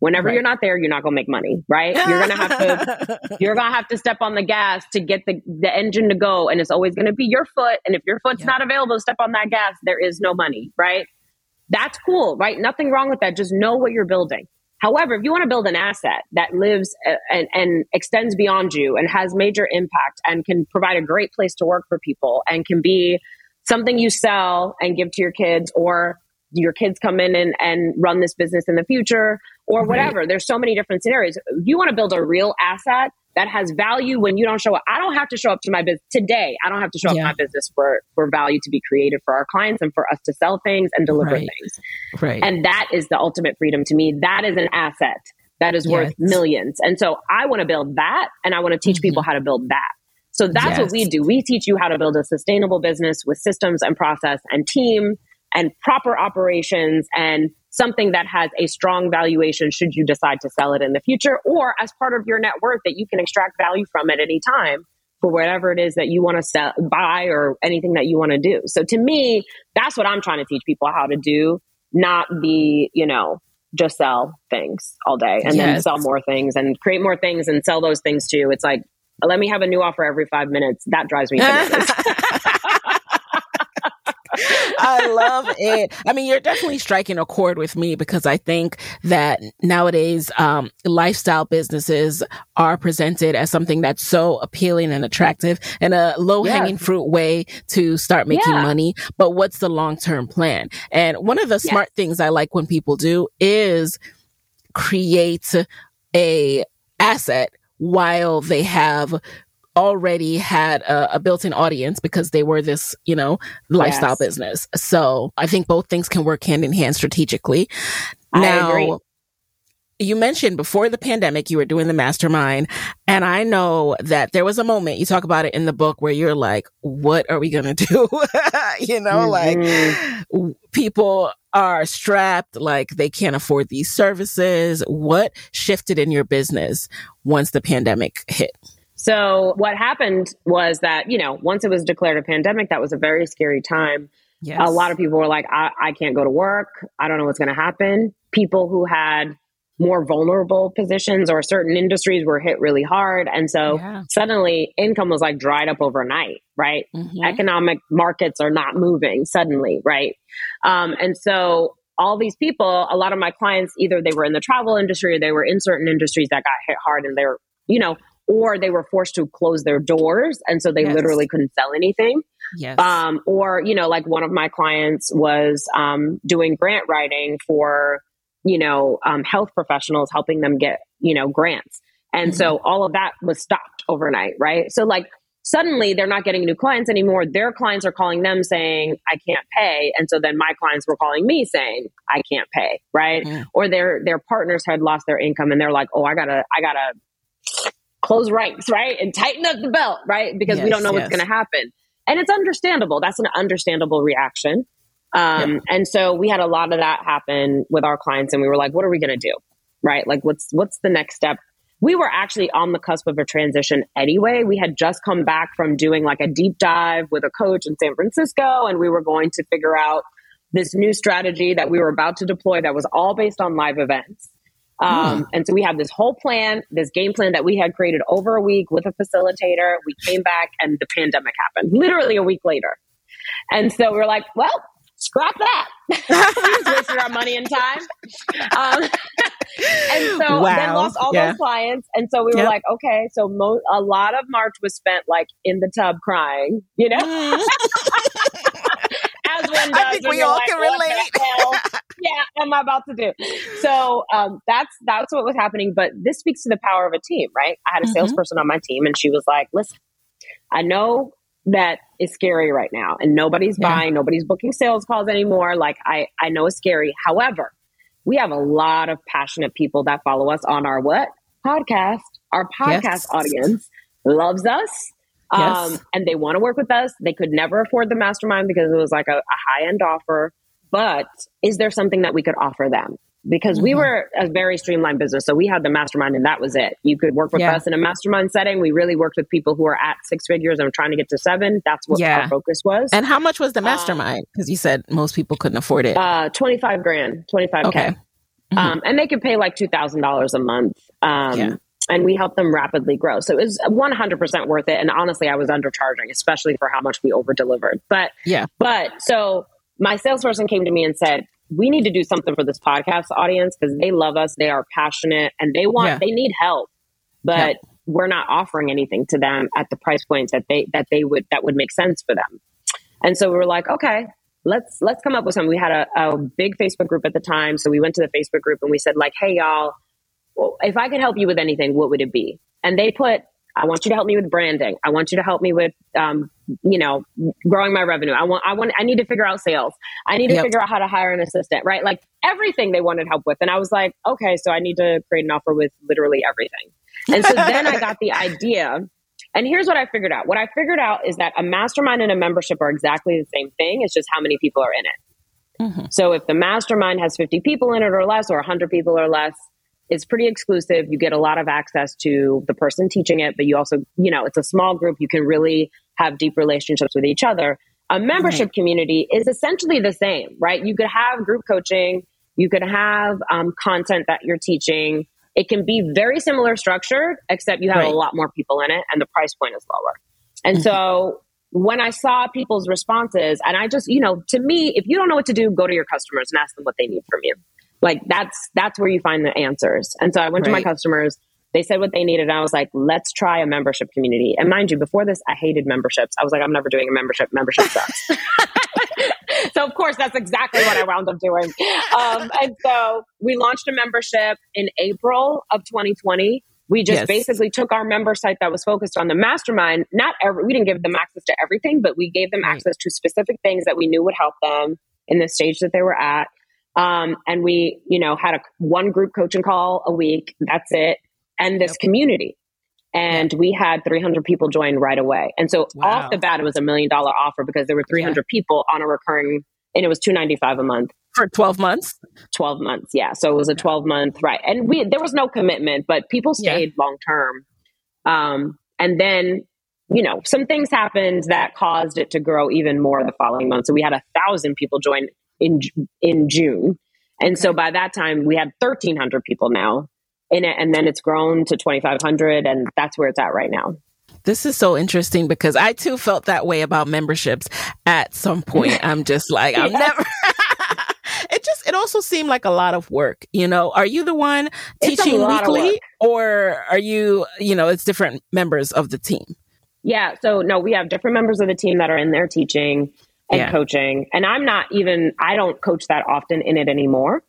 Whenever Right. you're not there, you're not going to make money, right? You're going to have to you're going to have to step on the gas to get the, the engine to go and it's always going to be your foot and if your foot's Yeah. not available to step on that gas, there is no money, right? That's cool, right? Nothing wrong with that. Just know what you're building. However, if you want to build an asset that lives uh, and, and extends beyond you and has major impact and can provide a great place to work for people and can be something you sell and give to your kids or your kids come in and, and run this business in the future or Right. whatever. There's so many different scenarios. You want to build a real asset that has value when you don't show up. I don't have to show up to my business today. I don't have to show up Yeah. to my business for, for value to be created for our clients and for us to sell things and deliver Right. things. right And that is the ultimate freedom to me. That is an asset that is worth millions. And so I want to build that and I want to teach people mm-hmm. how to build that. So that's what we do. We teach you how to build a sustainable business with systems and process and team and proper operations and something that has a strong valuation should you decide to sell it in the future or as part of your net worth that you can extract value from at any time for whatever it is that you want to sell, buy or anything that you want to do. So to me, that's what I'm trying to teach people how to do, not be, you know, just sell things all day and then sell more things and create more things and sell those things too. It's like, let me have a new offer every five minutes. That drives me. I love it. I mean, you're definitely striking a chord with me because I think that nowadays, um, lifestyle businesses are presented as something that's so appealing and attractive and a low hanging fruit way to start making Yeah. money. But what's the long term plan? And one of the smart things I like when people do is create a asset while they have already had a, a built-in audience because they were this, you know, lifestyle Yes. business. So I think both things can work hand in hand strategically. Now, agree you mentioned before the pandemic you were doing the mastermind and i know that there was a moment you talk about it in the book where you're like what are we going to do you know mm-hmm. like people are strapped like they can't afford these services what shifted in your business once the pandemic hit so what happened was that you know once it was declared a pandemic that was a very scary time yes. a lot of people were like I, I can't go to work i don't know what's going to happen people who had more vulnerable positions or certain industries were hit really hard. And so yeah. suddenly income was like dried up overnight, right? Mm-hmm. Economic markets are not moving suddenly, right? Um, and so all these people, a lot of my clients, either they were in the travel industry or they were in certain industries that got hit hard and they're, you know, or they were forced to close their doors. And so they yes. literally couldn't sell anything. Yes. Um, or, you know, like one of my clients was um, doing grant writing for you know, um, health professionals helping them get, you know, grants. And mm-hmm. so all of that was stopped overnight, right? So like suddenly they're not getting new clients anymore. Their clients are calling them saying, I can't pay. And so then my clients were calling me saying, I can't pay, right? Mm-hmm. Or their their partners had lost their income and they're like, oh, I gotta, I gotta close ranks, right? And tighten up the belt, right? Because yes, we don't know yes. what's gonna happen. And it's understandable. That's an understandable reaction. Um, yeah. And so we had a lot of that happen with our clients, and we were like, "What are we going to do?" Right? Like, what's what's the next step? We were actually on the cusp of a transition anyway. We had just come back from doing like a deep dive with a coach in San Francisco, and we were going to figure out this new strategy that we were about to deploy that was all based on live events. Um. And so we had this whole plan, this game plan that we had created over a week with a facilitator. We came back and the pandemic happened literally a week later. And so we are like, well, scrap that. we wasted our money and time. Um, and so wow. then lost all yeah. those clients. And so we were like, okay, so mo- a lot of March was spent like in the tub crying, you know? Mm. As one does. I think we all like, can relate. Yeah, am I about to do? So um, that's that's what was happening. But this speaks to the power of a team, right? I had a mm-hmm. salesperson on my team, and she was like, "Listen, I know that is scary right now and nobody's yeah. buying nobody's booking sales calls anymore like i i know it's scary however we have a lot of passionate people that follow us on our what podcast our podcast yes. audience loves us yes. um, and they want to work with us they could never afford the mastermind because it was like a, a high end offer but is there something that we could offer them because mm-hmm. we were a very streamlined business. So we had the mastermind and that was it. You could work with yeah. us in a mastermind setting. We really worked with people who are at six figures and trying to get to seven. That's what yeah. our focus was. And how much was the um, mastermind? Because you said most people couldn't afford it. Uh, 25 grand, 25K. Okay. Mm-hmm. Um, and they could pay like $2,000 a month. Um, yeah. And we helped them rapidly grow. So it was 100% worth it. And honestly, I was undercharging, especially for how much we over delivered. But yeah, but so my salesperson came to me and said, we need to do something for this podcast audience because they love us, they are passionate, and they want yeah. they need help, but yeah. we're not offering anything to them at the price points that they that they would that would make sense for them. And so we were like, okay, let's let's come up with something. We had a, a big Facebook group at the time, so we went to the Facebook group and we said like, hey y'all, if I could help you with anything, what would it be? And they put I want you to help me with branding. I want you to help me with, um, you know, growing my revenue. I want, I want, I need to figure out sales. I need to yep. figure out how to hire an assistant, right? Like everything they wanted help with. And I was like, okay, so I need to create an offer with literally everything. And so then I got the idea. And here's what I figured out. What I figured out is that a mastermind and a membership are exactly the same thing. It's just how many people are in it. Mm-hmm. So if the mastermind has 50 people in it or less, or 100 people or less, it's pretty exclusive. You get a lot of access to the person teaching it, but you also, you know, it's a small group. You can really have deep relationships with each other. A membership right. community is essentially the same, right? You could have group coaching, you could have um, content that you're teaching. It can be very similar structured, except you have right. a lot more people in it and the price point is lower. And mm-hmm. so when I saw people's responses, and I just, you know, to me, if you don't know what to do, go to your customers and ask them what they need from you. Like that's that's where you find the answers. And so I went right. to my customers. They said what they needed. And I was like, let's try a membership community. And mind you, before this, I hated memberships. I was like, I'm never doing a membership. Membership sucks. so of course, that's exactly what I wound up doing. Um, and so we launched a membership in April of 2020. We just yes. basically took our member site that was focused on the mastermind. Not every, we didn't give them access to everything, but we gave them right. access to specific things that we knew would help them in the stage that they were at Um, and we, you know, had a one group coaching call a week. That's it. And this yep. community. And we had 300 people join right away. And so wow. off the bat, it was a million dollar offer because there were 300 yeah. people on a recurring, and it was 295 a month for 12 months 12 months yeah so it was a 12 month right and we there was no commitment but people stayed yeah. long term um, and then you know some things happened that caused it to grow even more the following month so we had a thousand people join in in june. And okay. so by that time we had 1300 people now in it and then it's grown to 2500 and that's where it's at right now. This is so interesting because I too felt that way about memberships at some point. I'm just like, I'm never, it just it also seemed like a lot of work you know? Are you the one teaching weekly or are you you know it's different members of the team? Yeah so no we have different members of the team that are in there teaching and yeah. coaching and i'm not even i don't coach that often in it anymore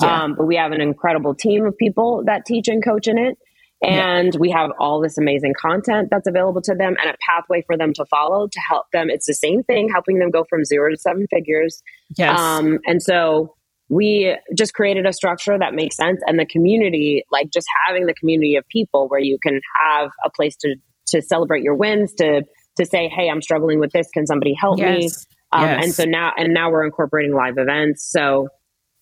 yeah. um, but we have an incredible team of people that teach and coach in it and yeah. we have all this amazing content that's available to them and a pathway for them to follow to help them. It's the same thing, helping them go from zero to seven figures. Yes. Um, and so we just created a structure that makes sense. And the community, like just having the community of people where you can have a place to, to celebrate your wins, to, to say, Hey, I'm struggling with this. Can somebody help yes. me? Um, yes. And so now, and now we're incorporating live events. So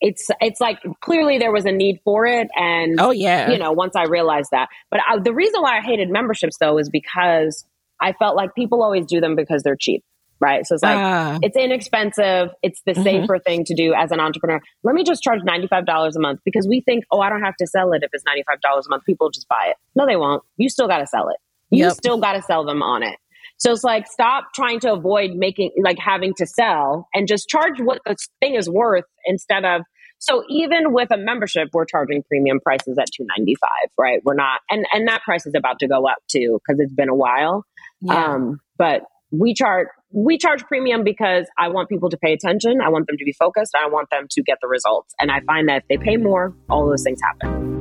it's it's like clearly there was a need for it and oh yeah. you know once i realized that. But I, the reason why i hated memberships though is because i felt like people always do them because they're cheap right? So it's like uh, it's inexpensive. It's the mm-hmm. safer thing to do as an entrepreneur. Let me just charge $95 a month because we think oh i don't have to sell it if it's $95 a month. People just buy it. No they won't. You still got to sell it. You yep. still got to sell them on it so it's like stop trying to avoid making like having to sell and just charge what the thing is worth instead of so even with a membership, we're charging premium prices at 295, right? We're not and and that price is about to go up too because it's been a while. Yeah. Um, but we charge we charge premium because I want people to pay attention, I want them to be focused, I want them to get the results. And I find that if they pay more, all those things happen.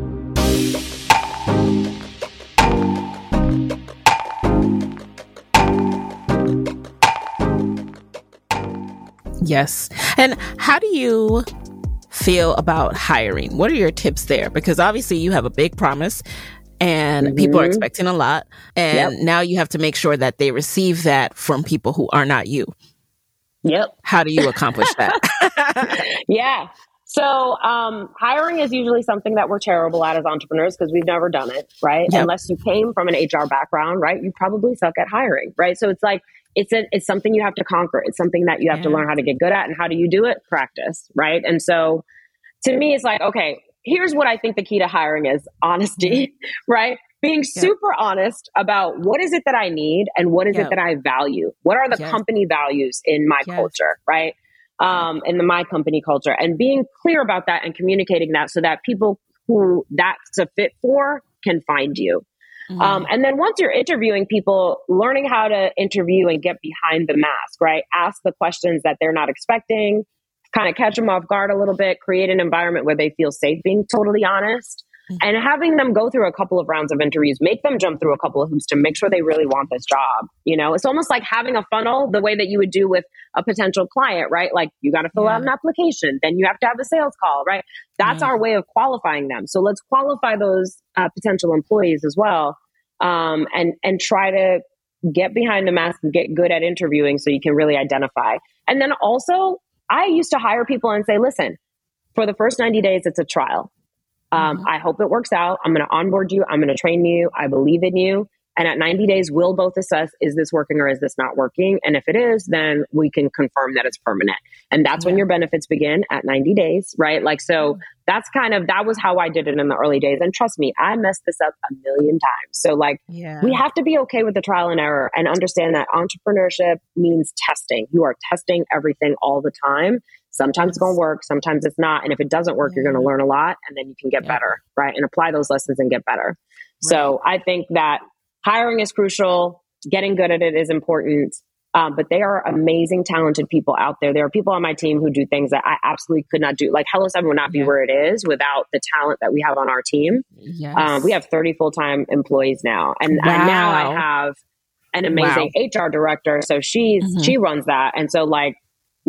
Yes. And how do you feel about hiring? What are your tips there? Because obviously you have a big promise and mm-hmm. people are expecting a lot. And yep. now you have to make sure that they receive that from people who are not you. Yep. How do you accomplish that? yeah. So, um, hiring is usually something that we're terrible at as entrepreneurs because we've never done it, right? Yep. Unless you came from an HR background, right? You probably suck at hiring, right? So it's like it's a, it's something you have to conquer. It's something that you have yeah. to learn how to get good at. And how do you do it? Practice, right? And so to me, it's like, okay, here's what I think the key to hiring is honesty, right? Being yeah. super honest about what is it that I need and what is yeah. it that I value? What are the company values in my culture, right? Um, in the my company culture and being clear about that and communicating that so that people who that's a fit for can find you. Mm-hmm. Um, and then once you're interviewing people, learning how to interview and get behind the mask, right? Ask the questions that they're not expecting, kind of catch them off guard a little bit, create an environment where they feel safe being totally honest. Mm-hmm. And having them go through a couple of rounds of interviews, make them jump through a couple of hoops to make sure they really want this job. You know, it's almost like having a funnel the way that you would do with a potential client, right? Like you got to fill yeah. out an application, then you have to have a sales call, right? That's yeah. our way of qualifying them. So let's qualify those uh, potential employees as well, um, and and try to get behind the mask and get good at interviewing so you can really identify. And then also, I used to hire people and say, listen, for the first 90 days, it's a trial. Um, mm-hmm. I hope it works out. I'm going to onboard you. I'm going to train you. I believe in you. And at 90 days, we'll both assess is this working or is this not working? And if it is, then we can confirm that it's permanent. And that's yeah. when your benefits begin at 90 days, right? Like, so that's kind of, that was how I did it in the early days. And trust me, I messed this up a million times. So, like, yeah. we have to be okay with the trial and error and understand that entrepreneurship means testing. You are testing everything all the time. Sometimes it's going to work, sometimes it's not. And if it doesn't work, yeah. you're going to learn a lot and then you can get better, right? And apply those lessons and get better. Right. So I think that hiring is crucial. Getting good at it is important. Um, but they are amazing, talented people out there. There are people on my team who do things that I absolutely could not do. Like Hello Seven would not be yeah. where it is without the talent that we have on our team. Yes. Um, we have 30 full time employees now. And, wow. and, now I have an amazing wow. HR director. So she's, mm-hmm. she runs that. And so like,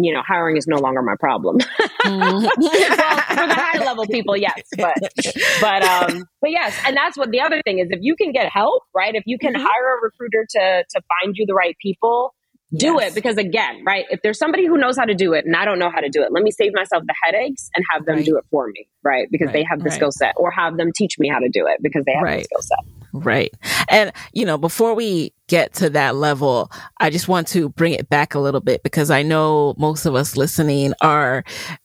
you know, hiring is no longer my problem. well, for the high level people, yes, but but um, but yes, and that's what the other thing is. If you can get help, right? If you can mm-hmm. hire a recruiter to to find you the right people, do yes. it because again, right? If there's somebody who knows how to do it and I don't know how to do it, let me save myself the headaches and have them right. do it for me, right? Because right. they have the right. skill set, or have them teach me how to do it because they have the skill set. Right. And, you know, before we get to that level, I just want to bring it back a little bit because I know most of us listening are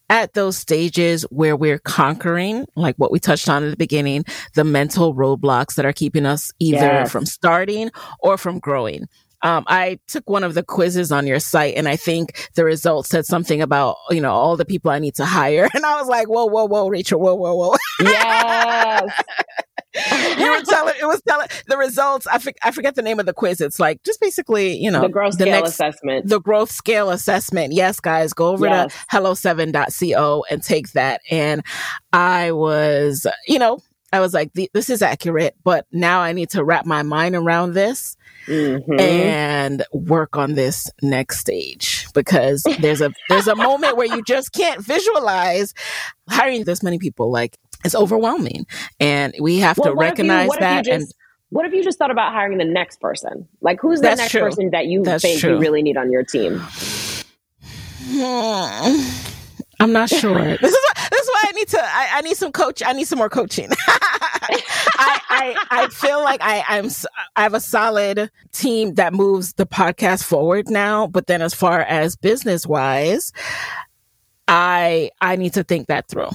at those stages where we're conquering, like what we touched on at the beginning, the mental roadblocks that are keeping us either yes. from starting or from growing. Um, I took one of the quizzes on your site and I think the results said something about, you know, all the people I need to hire. And I was like, whoa, whoa, whoa, Rachel, whoa, whoa, whoa. Yes. you were telling it was telling the results. I, I forget the name of the quiz. It's like just basically, you know, the growth the scale next, assessment. The growth scale assessment. Yes, guys, go over yes. to hello7.co and take that. And I was, you know, I was like, this is accurate, but now I need to wrap my mind around this mm-hmm. and work on this next stage because there's a there's a moment where you just can't visualize hiring this many people. Like it's overwhelming, and we have well, to recognize you, that. Just, and what if you just thought about hiring the next person? Like who's the next true. person that you that's think true. you really need on your team? I'm not sure. this is why, this is why I need to. I, I need some coach. I need some more coaching. I, I, I feel like I I'm I have a solid team that moves the podcast forward now. But then, as far as business wise, I I need to think that through.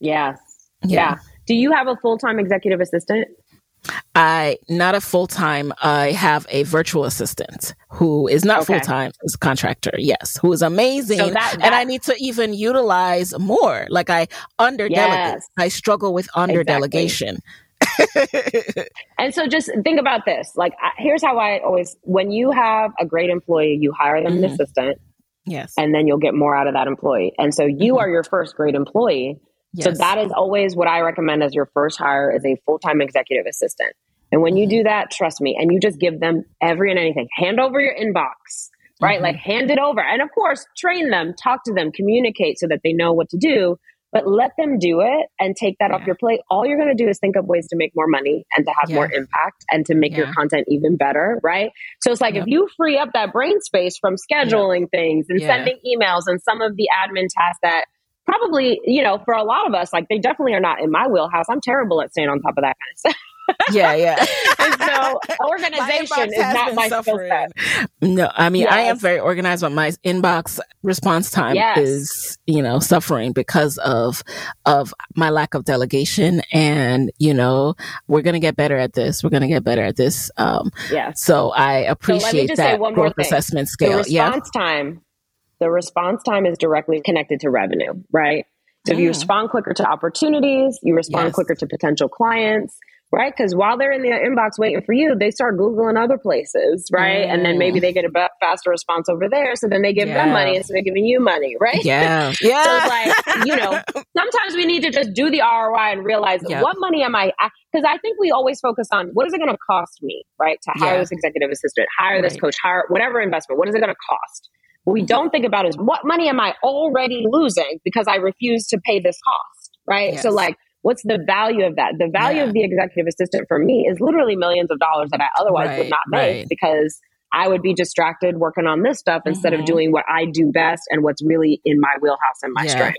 Yes. Yeah. yeah. Do you have a full time executive assistant? I not a full time. I have a virtual assistant who is not okay. full time, is contractor. Yes, who is amazing, so that, that, and I need to even utilize more. Like I under delegate. Yes. I struggle with under delegation. and so just think about this. Like here's how I always when you have a great employee, you hire them mm-hmm. an assistant. Yes. And then you'll get more out of that employee. And so you mm-hmm. are your first great employee Yes. So that is always what I recommend as your first hire is a full-time executive assistant. And when you do that, trust me, and you just give them every and anything, hand over your inbox, right? Mm-hmm. Like hand it over. And of course, train them, talk to them, communicate so that they know what to do, but let them do it and take that yeah. off your plate. All you're going to do is think of ways to make more money and to have yeah. more impact and to make yeah. your content even better, right? So it's like yep. if you free up that brain space from scheduling things and sending emails and some of the admin tasks that probably, you know, for a lot of us, like they definitely are not in my wheelhouse. I'm terrible at staying on top of that kind of stuff. yeah, yeah. so organization is not my skill set. No, I mean yes. I am very organized, but my inbox response time yes. is, you know, suffering because of of my lack of delegation. And you know, we're gonna get better at this. We're gonna get better at this. Um, yeah. So I appreciate so that growth assessment scale. The response yeah. time the response time is directly connected to revenue, right? So if you respond quicker to opportunities, you respond yes. quicker to potential clients, right? Because while they're in the inbox waiting for you, they start Googling other places, right? Mm. And then maybe they get a faster response over there. So then they give yeah. them money instead of giving you money, right? Yeah. Yeah. so it's like, you know, sometimes we need to just do the ROI and realize yep. what money am I, because I think we always focus on what is it going to cost me, right? To hire yeah. this executive assistant, hire right. this coach, hire whatever investment, what is it going to cost? What we don't think about is what money am I already losing because I refuse to pay this cost, right? Yes. So like, what's the value of that? The value yeah. of the executive assistant for me is literally millions of dollars that I otherwise right, would not make right. because I would be distracted working on this stuff mm-hmm. instead of mm-hmm. doing what I do best and what's really in my wheelhouse and my yeah. strength.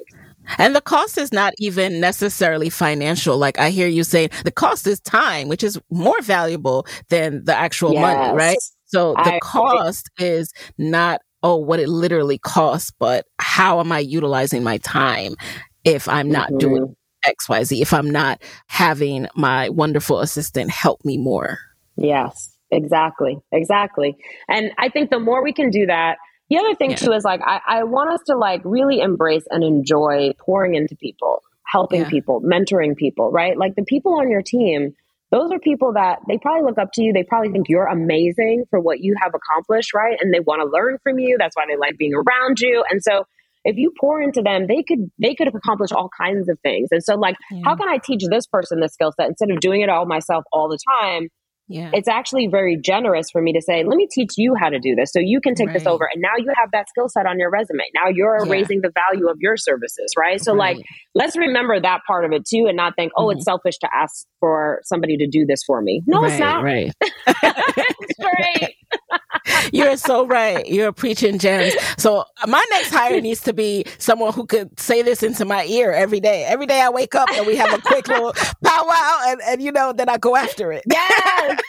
And the cost is not even necessarily financial. Like I hear you say, the cost is time, which is more valuable than the actual yes. money, right? So the I cost is not oh, what it literally costs, but how am I utilizing my time if I'm not mm-hmm. doing XYZ, if I'm not having my wonderful assistant help me more? Yes, exactly. Exactly. And I think the more we can do that, the other thing yeah. too is like, I, I want us to like really embrace and enjoy pouring into people, helping yeah. people, mentoring people, right? Like the people on your team those are people that they probably look up to you. They probably think you're amazing for what you have accomplished, right? And they want to learn from you. That's why they like being around you. And so if you pour into them, they could they could accomplish all kinds of things. And so like, yeah. how can I teach this person this skill set instead of doing it all myself all the time? Yeah. it's actually very generous for me to say, let me teach you how to do this. So you can take right. this over. And now you have that skill set on your resume. Now you're yeah. raising the value of your services, right? So, right. like, let's remember that part of it too and not think, oh, mm-hmm. it's selfish to ask for somebody to do this for me. No, right, it's not. Right. it's great. You're so right. You're preaching gems. So my next hire needs to be someone who could say this into my ear every day. Every day I wake up and we have a quick little powwow and, and you know, then I go after it. Yes.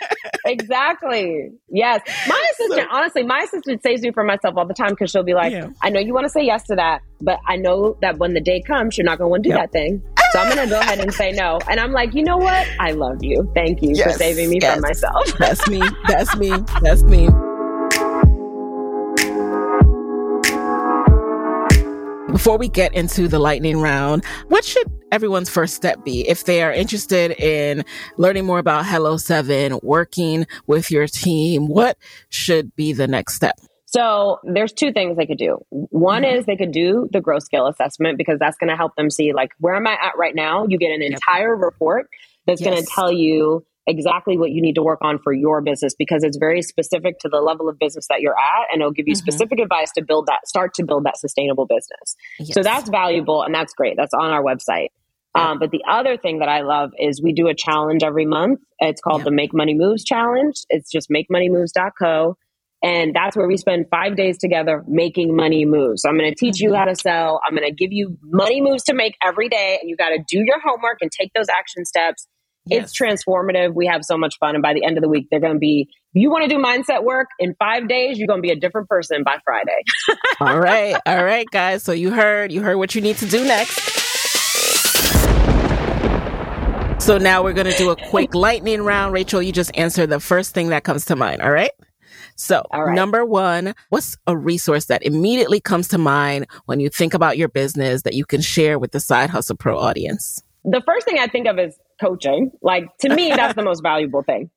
Exactly. Yes. My assistant, so, honestly, my assistant saves me from myself all the time because she'll be like, yeah. I know you want to say yes to that, but I know that when the day comes, you're not going to want to do yep. that thing. So I'm going to go ahead and say no. And I'm like, you know what? I love you. Thank you yes, for saving me yes. from myself. That's me. That's me. That's me. Before we get into the lightning round, what should everyone's first step be if they are interested in learning more about Hello Seven, working with your team? What should be the next step? So there's two things they could do. One mm-hmm. is they could do the growth scale assessment because that's going to help them see like where am I at right now? You get an yep. entire report that's yes. going to tell you exactly what you need to work on for your business because it's very specific to the level of business that you're at and it'll give you mm-hmm. specific advice to build that start to build that sustainable business. Yes. So that's valuable and that's great. That's on our website. Um, but the other thing that I love is we do a challenge every month. It's called the Make Money Moves Challenge. It's just makemoneymoves.co. And that's where we spend five days together making money moves. So I'm going to teach you how to sell. I'm going to give you money moves to make every day. And you got to do your homework and take those action steps. Yes. It's transformative. We have so much fun. And by the end of the week, they're going to be, you want to do mindset work in five days, you're going to be a different person by Friday. all right. All right, guys. So you heard, you heard what you need to do next. So now we're going to do a quick lightning round. Rachel, you just answer the first thing that comes to mind. All right. So, number one, what's a resource that immediately comes to mind when you think about your business that you can share with the Side Hustle Pro audience? The first thing I think of is coaching. Like, to me, that's the most valuable thing.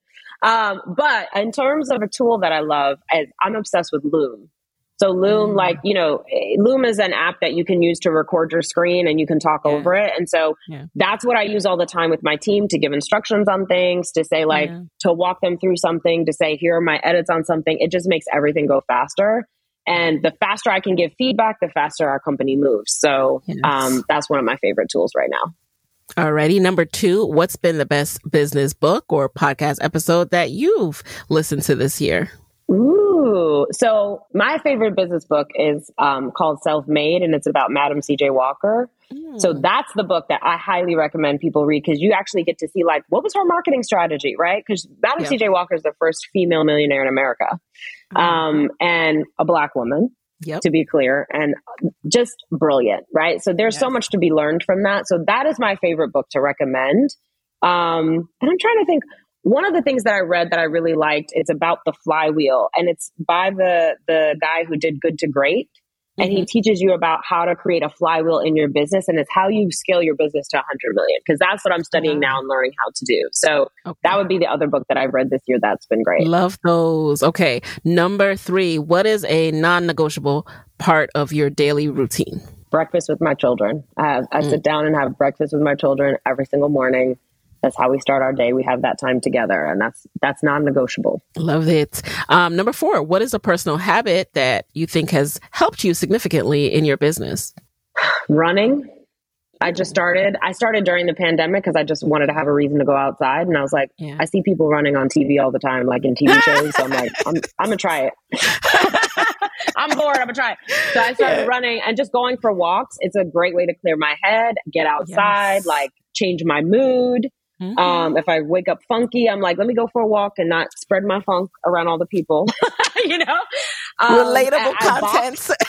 Um, but in terms of a tool that I love, I'm obsessed with Loom. So Loom, mm. like, you know, Loom is an app that you can use to record your screen and you can talk yeah. over it. And so yeah. that's what I use all the time with my team to give instructions on things, to say like, yeah. to walk them through something, to say, here are my edits on something. It just makes everything go faster. And the faster I can give feedback, the faster our company moves. So yes. um, that's one of my favorite tools right now. Alrighty. Number two, what's been the best business book or podcast episode that you've listened to this year? Ooh, so my favorite business book is um, called Self Made, and it's about Madam C.J. Walker. Mm. So that's the book that I highly recommend people read because you actually get to see like what was her marketing strategy, right? Because Madam yep. C.J. Walker is the first female millionaire in America, mm. um, and a black woman. Yep. To be clear, and just brilliant, right? So there's yes. so much to be learned from that. So that is my favorite book to recommend. Um, and I'm trying to think one of the things that I read that I really liked, it's about the flywheel and it's by the the guy who did good to great. And mm-hmm. he teaches you about how to create a flywheel in your business and it's how you scale your business to 100 million because that's what I'm studying now and learning how to do. So okay. that would be the other book that I've read this year that's been great. Love those. Okay. Number 3, what is a non-negotiable part of your daily routine? Breakfast with my children. I, have, I mm. sit down and have breakfast with my children every single morning that's how we start our day. We have that time together, and that's that's non-negotiable. Love it. Um, number four, what is a personal habit that you think has helped you significantly in your business? Running. I just started. I started during the pandemic because I just wanted to have a reason to go outside, and I was like, yeah. I see people running on TV all the time, like in TV shows. so I'm like, I'm, I'm gonna try it. I'm bored. I'm gonna try it. So I started yeah. running and just going for walks. It's a great way to clear my head, get outside, yes. like change my mood. Mm-hmm. Um, if I wake up funky, I'm like, let me go for a walk and not spread my funk around all the people. you know, um, relatable content.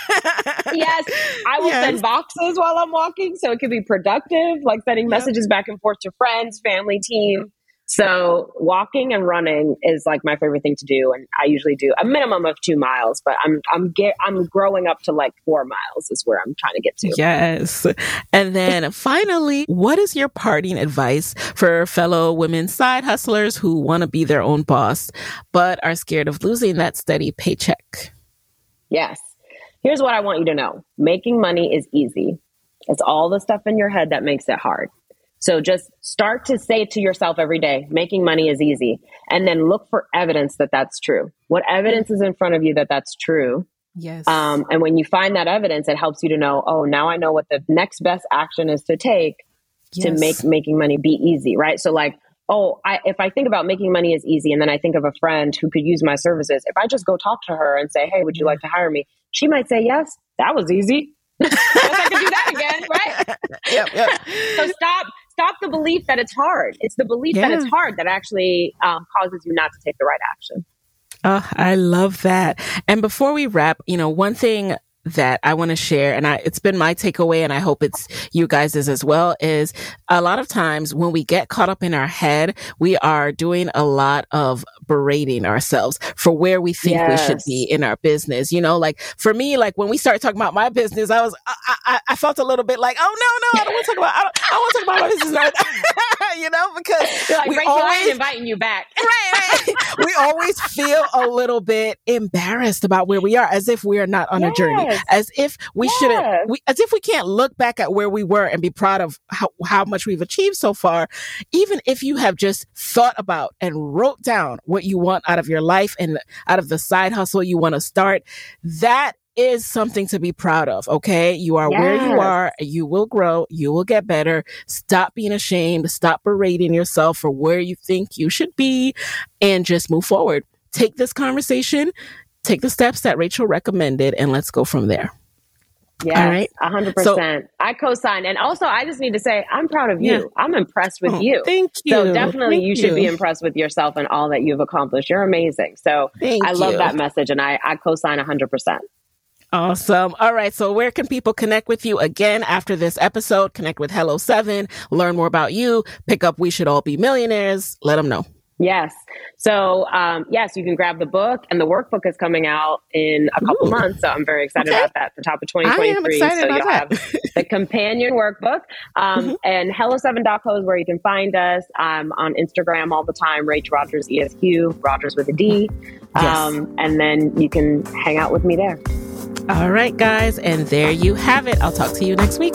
yes, I will yes. send voxes while I'm walking, so it can be productive, like sending yep. messages back and forth to friends, family, team. So walking and running is like my favorite thing to do, and I usually do a minimum of two miles. But I'm I'm get I'm growing up to like four miles is where I'm trying to get to. Yes, and then finally, what is your parting advice for fellow women side hustlers who want to be their own boss but are scared of losing that steady paycheck? Yes, here's what I want you to know: making money is easy. It's all the stuff in your head that makes it hard. So just start to say to yourself every day, making money is easy. And then look for evidence that that's true. What evidence is in front of you that that's true? Yes. Um, and when you find that evidence, it helps you to know, oh, now I know what the next best action is to take yes. to make making money be easy, right? So like, oh, I, if I think about making money is easy, and then I think of a friend who could use my services, if I just go talk to her and say, hey, would you like to hire me? She might say yes. That was easy. I could do that again, right? Yep, yep. So stop stop the belief that it's hard. It's the belief yeah. that it's hard that actually um, causes you not to take the right action. Oh, I love that. And before we wrap, you know, one thing that I want to share, and I, it's been my takeaway, and I hope it's you guys's as well, is a lot of times when we get caught up in our head, we are doing a lot of berating ourselves for where we think yes. we should be in our business. You know, like for me, like when we started talking about my business, I was, I, I, I felt a little bit like, oh no, no, I don't want to talk about, I don't, I want to talk about my business, you know, because You're like, we always inviting you back. right, right. we always feel a little bit embarrassed about where we are, as if we are not on yes. a journey, as if we yes. shouldn't, we, as if we can't look back at where we were and be proud of how, how much we've achieved so far, even if you have just thought about and wrote down what you want out of your life and out of the side hustle you want to start, that is something to be proud of. Okay. You are yes. where you are. You will grow. You will get better. Stop being ashamed. Stop berating yourself for where you think you should be and just move forward. Take this conversation, take the steps that Rachel recommended, and let's go from there. Yeah, right. hundred so, percent. I co-sign, and also I just need to say I'm proud of you. Yeah. I'm impressed with oh, you. Thank you. So definitely, thank you should be impressed with yourself and all that you've accomplished. You're amazing. So thank I love you. that message, and I I co-sign hundred percent. Awesome. All right. So where can people connect with you again after this episode? Connect with Hello Seven, learn more about you, pick up We Should All Be Millionaires. Let them know. Yes. So, um, yes, you can grab the book, and the workbook is coming out in a couple Ooh. months. So, I'm very excited okay. about that. The top of 2023. so, you'll that. have the companion workbook. Um, mm-hmm. And hello7.co is where you can find us. I'm on Instagram all the time, Rach Rodgers ESQ, Rodgers with a D. Um, yes. And then you can hang out with me there. All right, guys. And there you have it. I'll talk to you next week.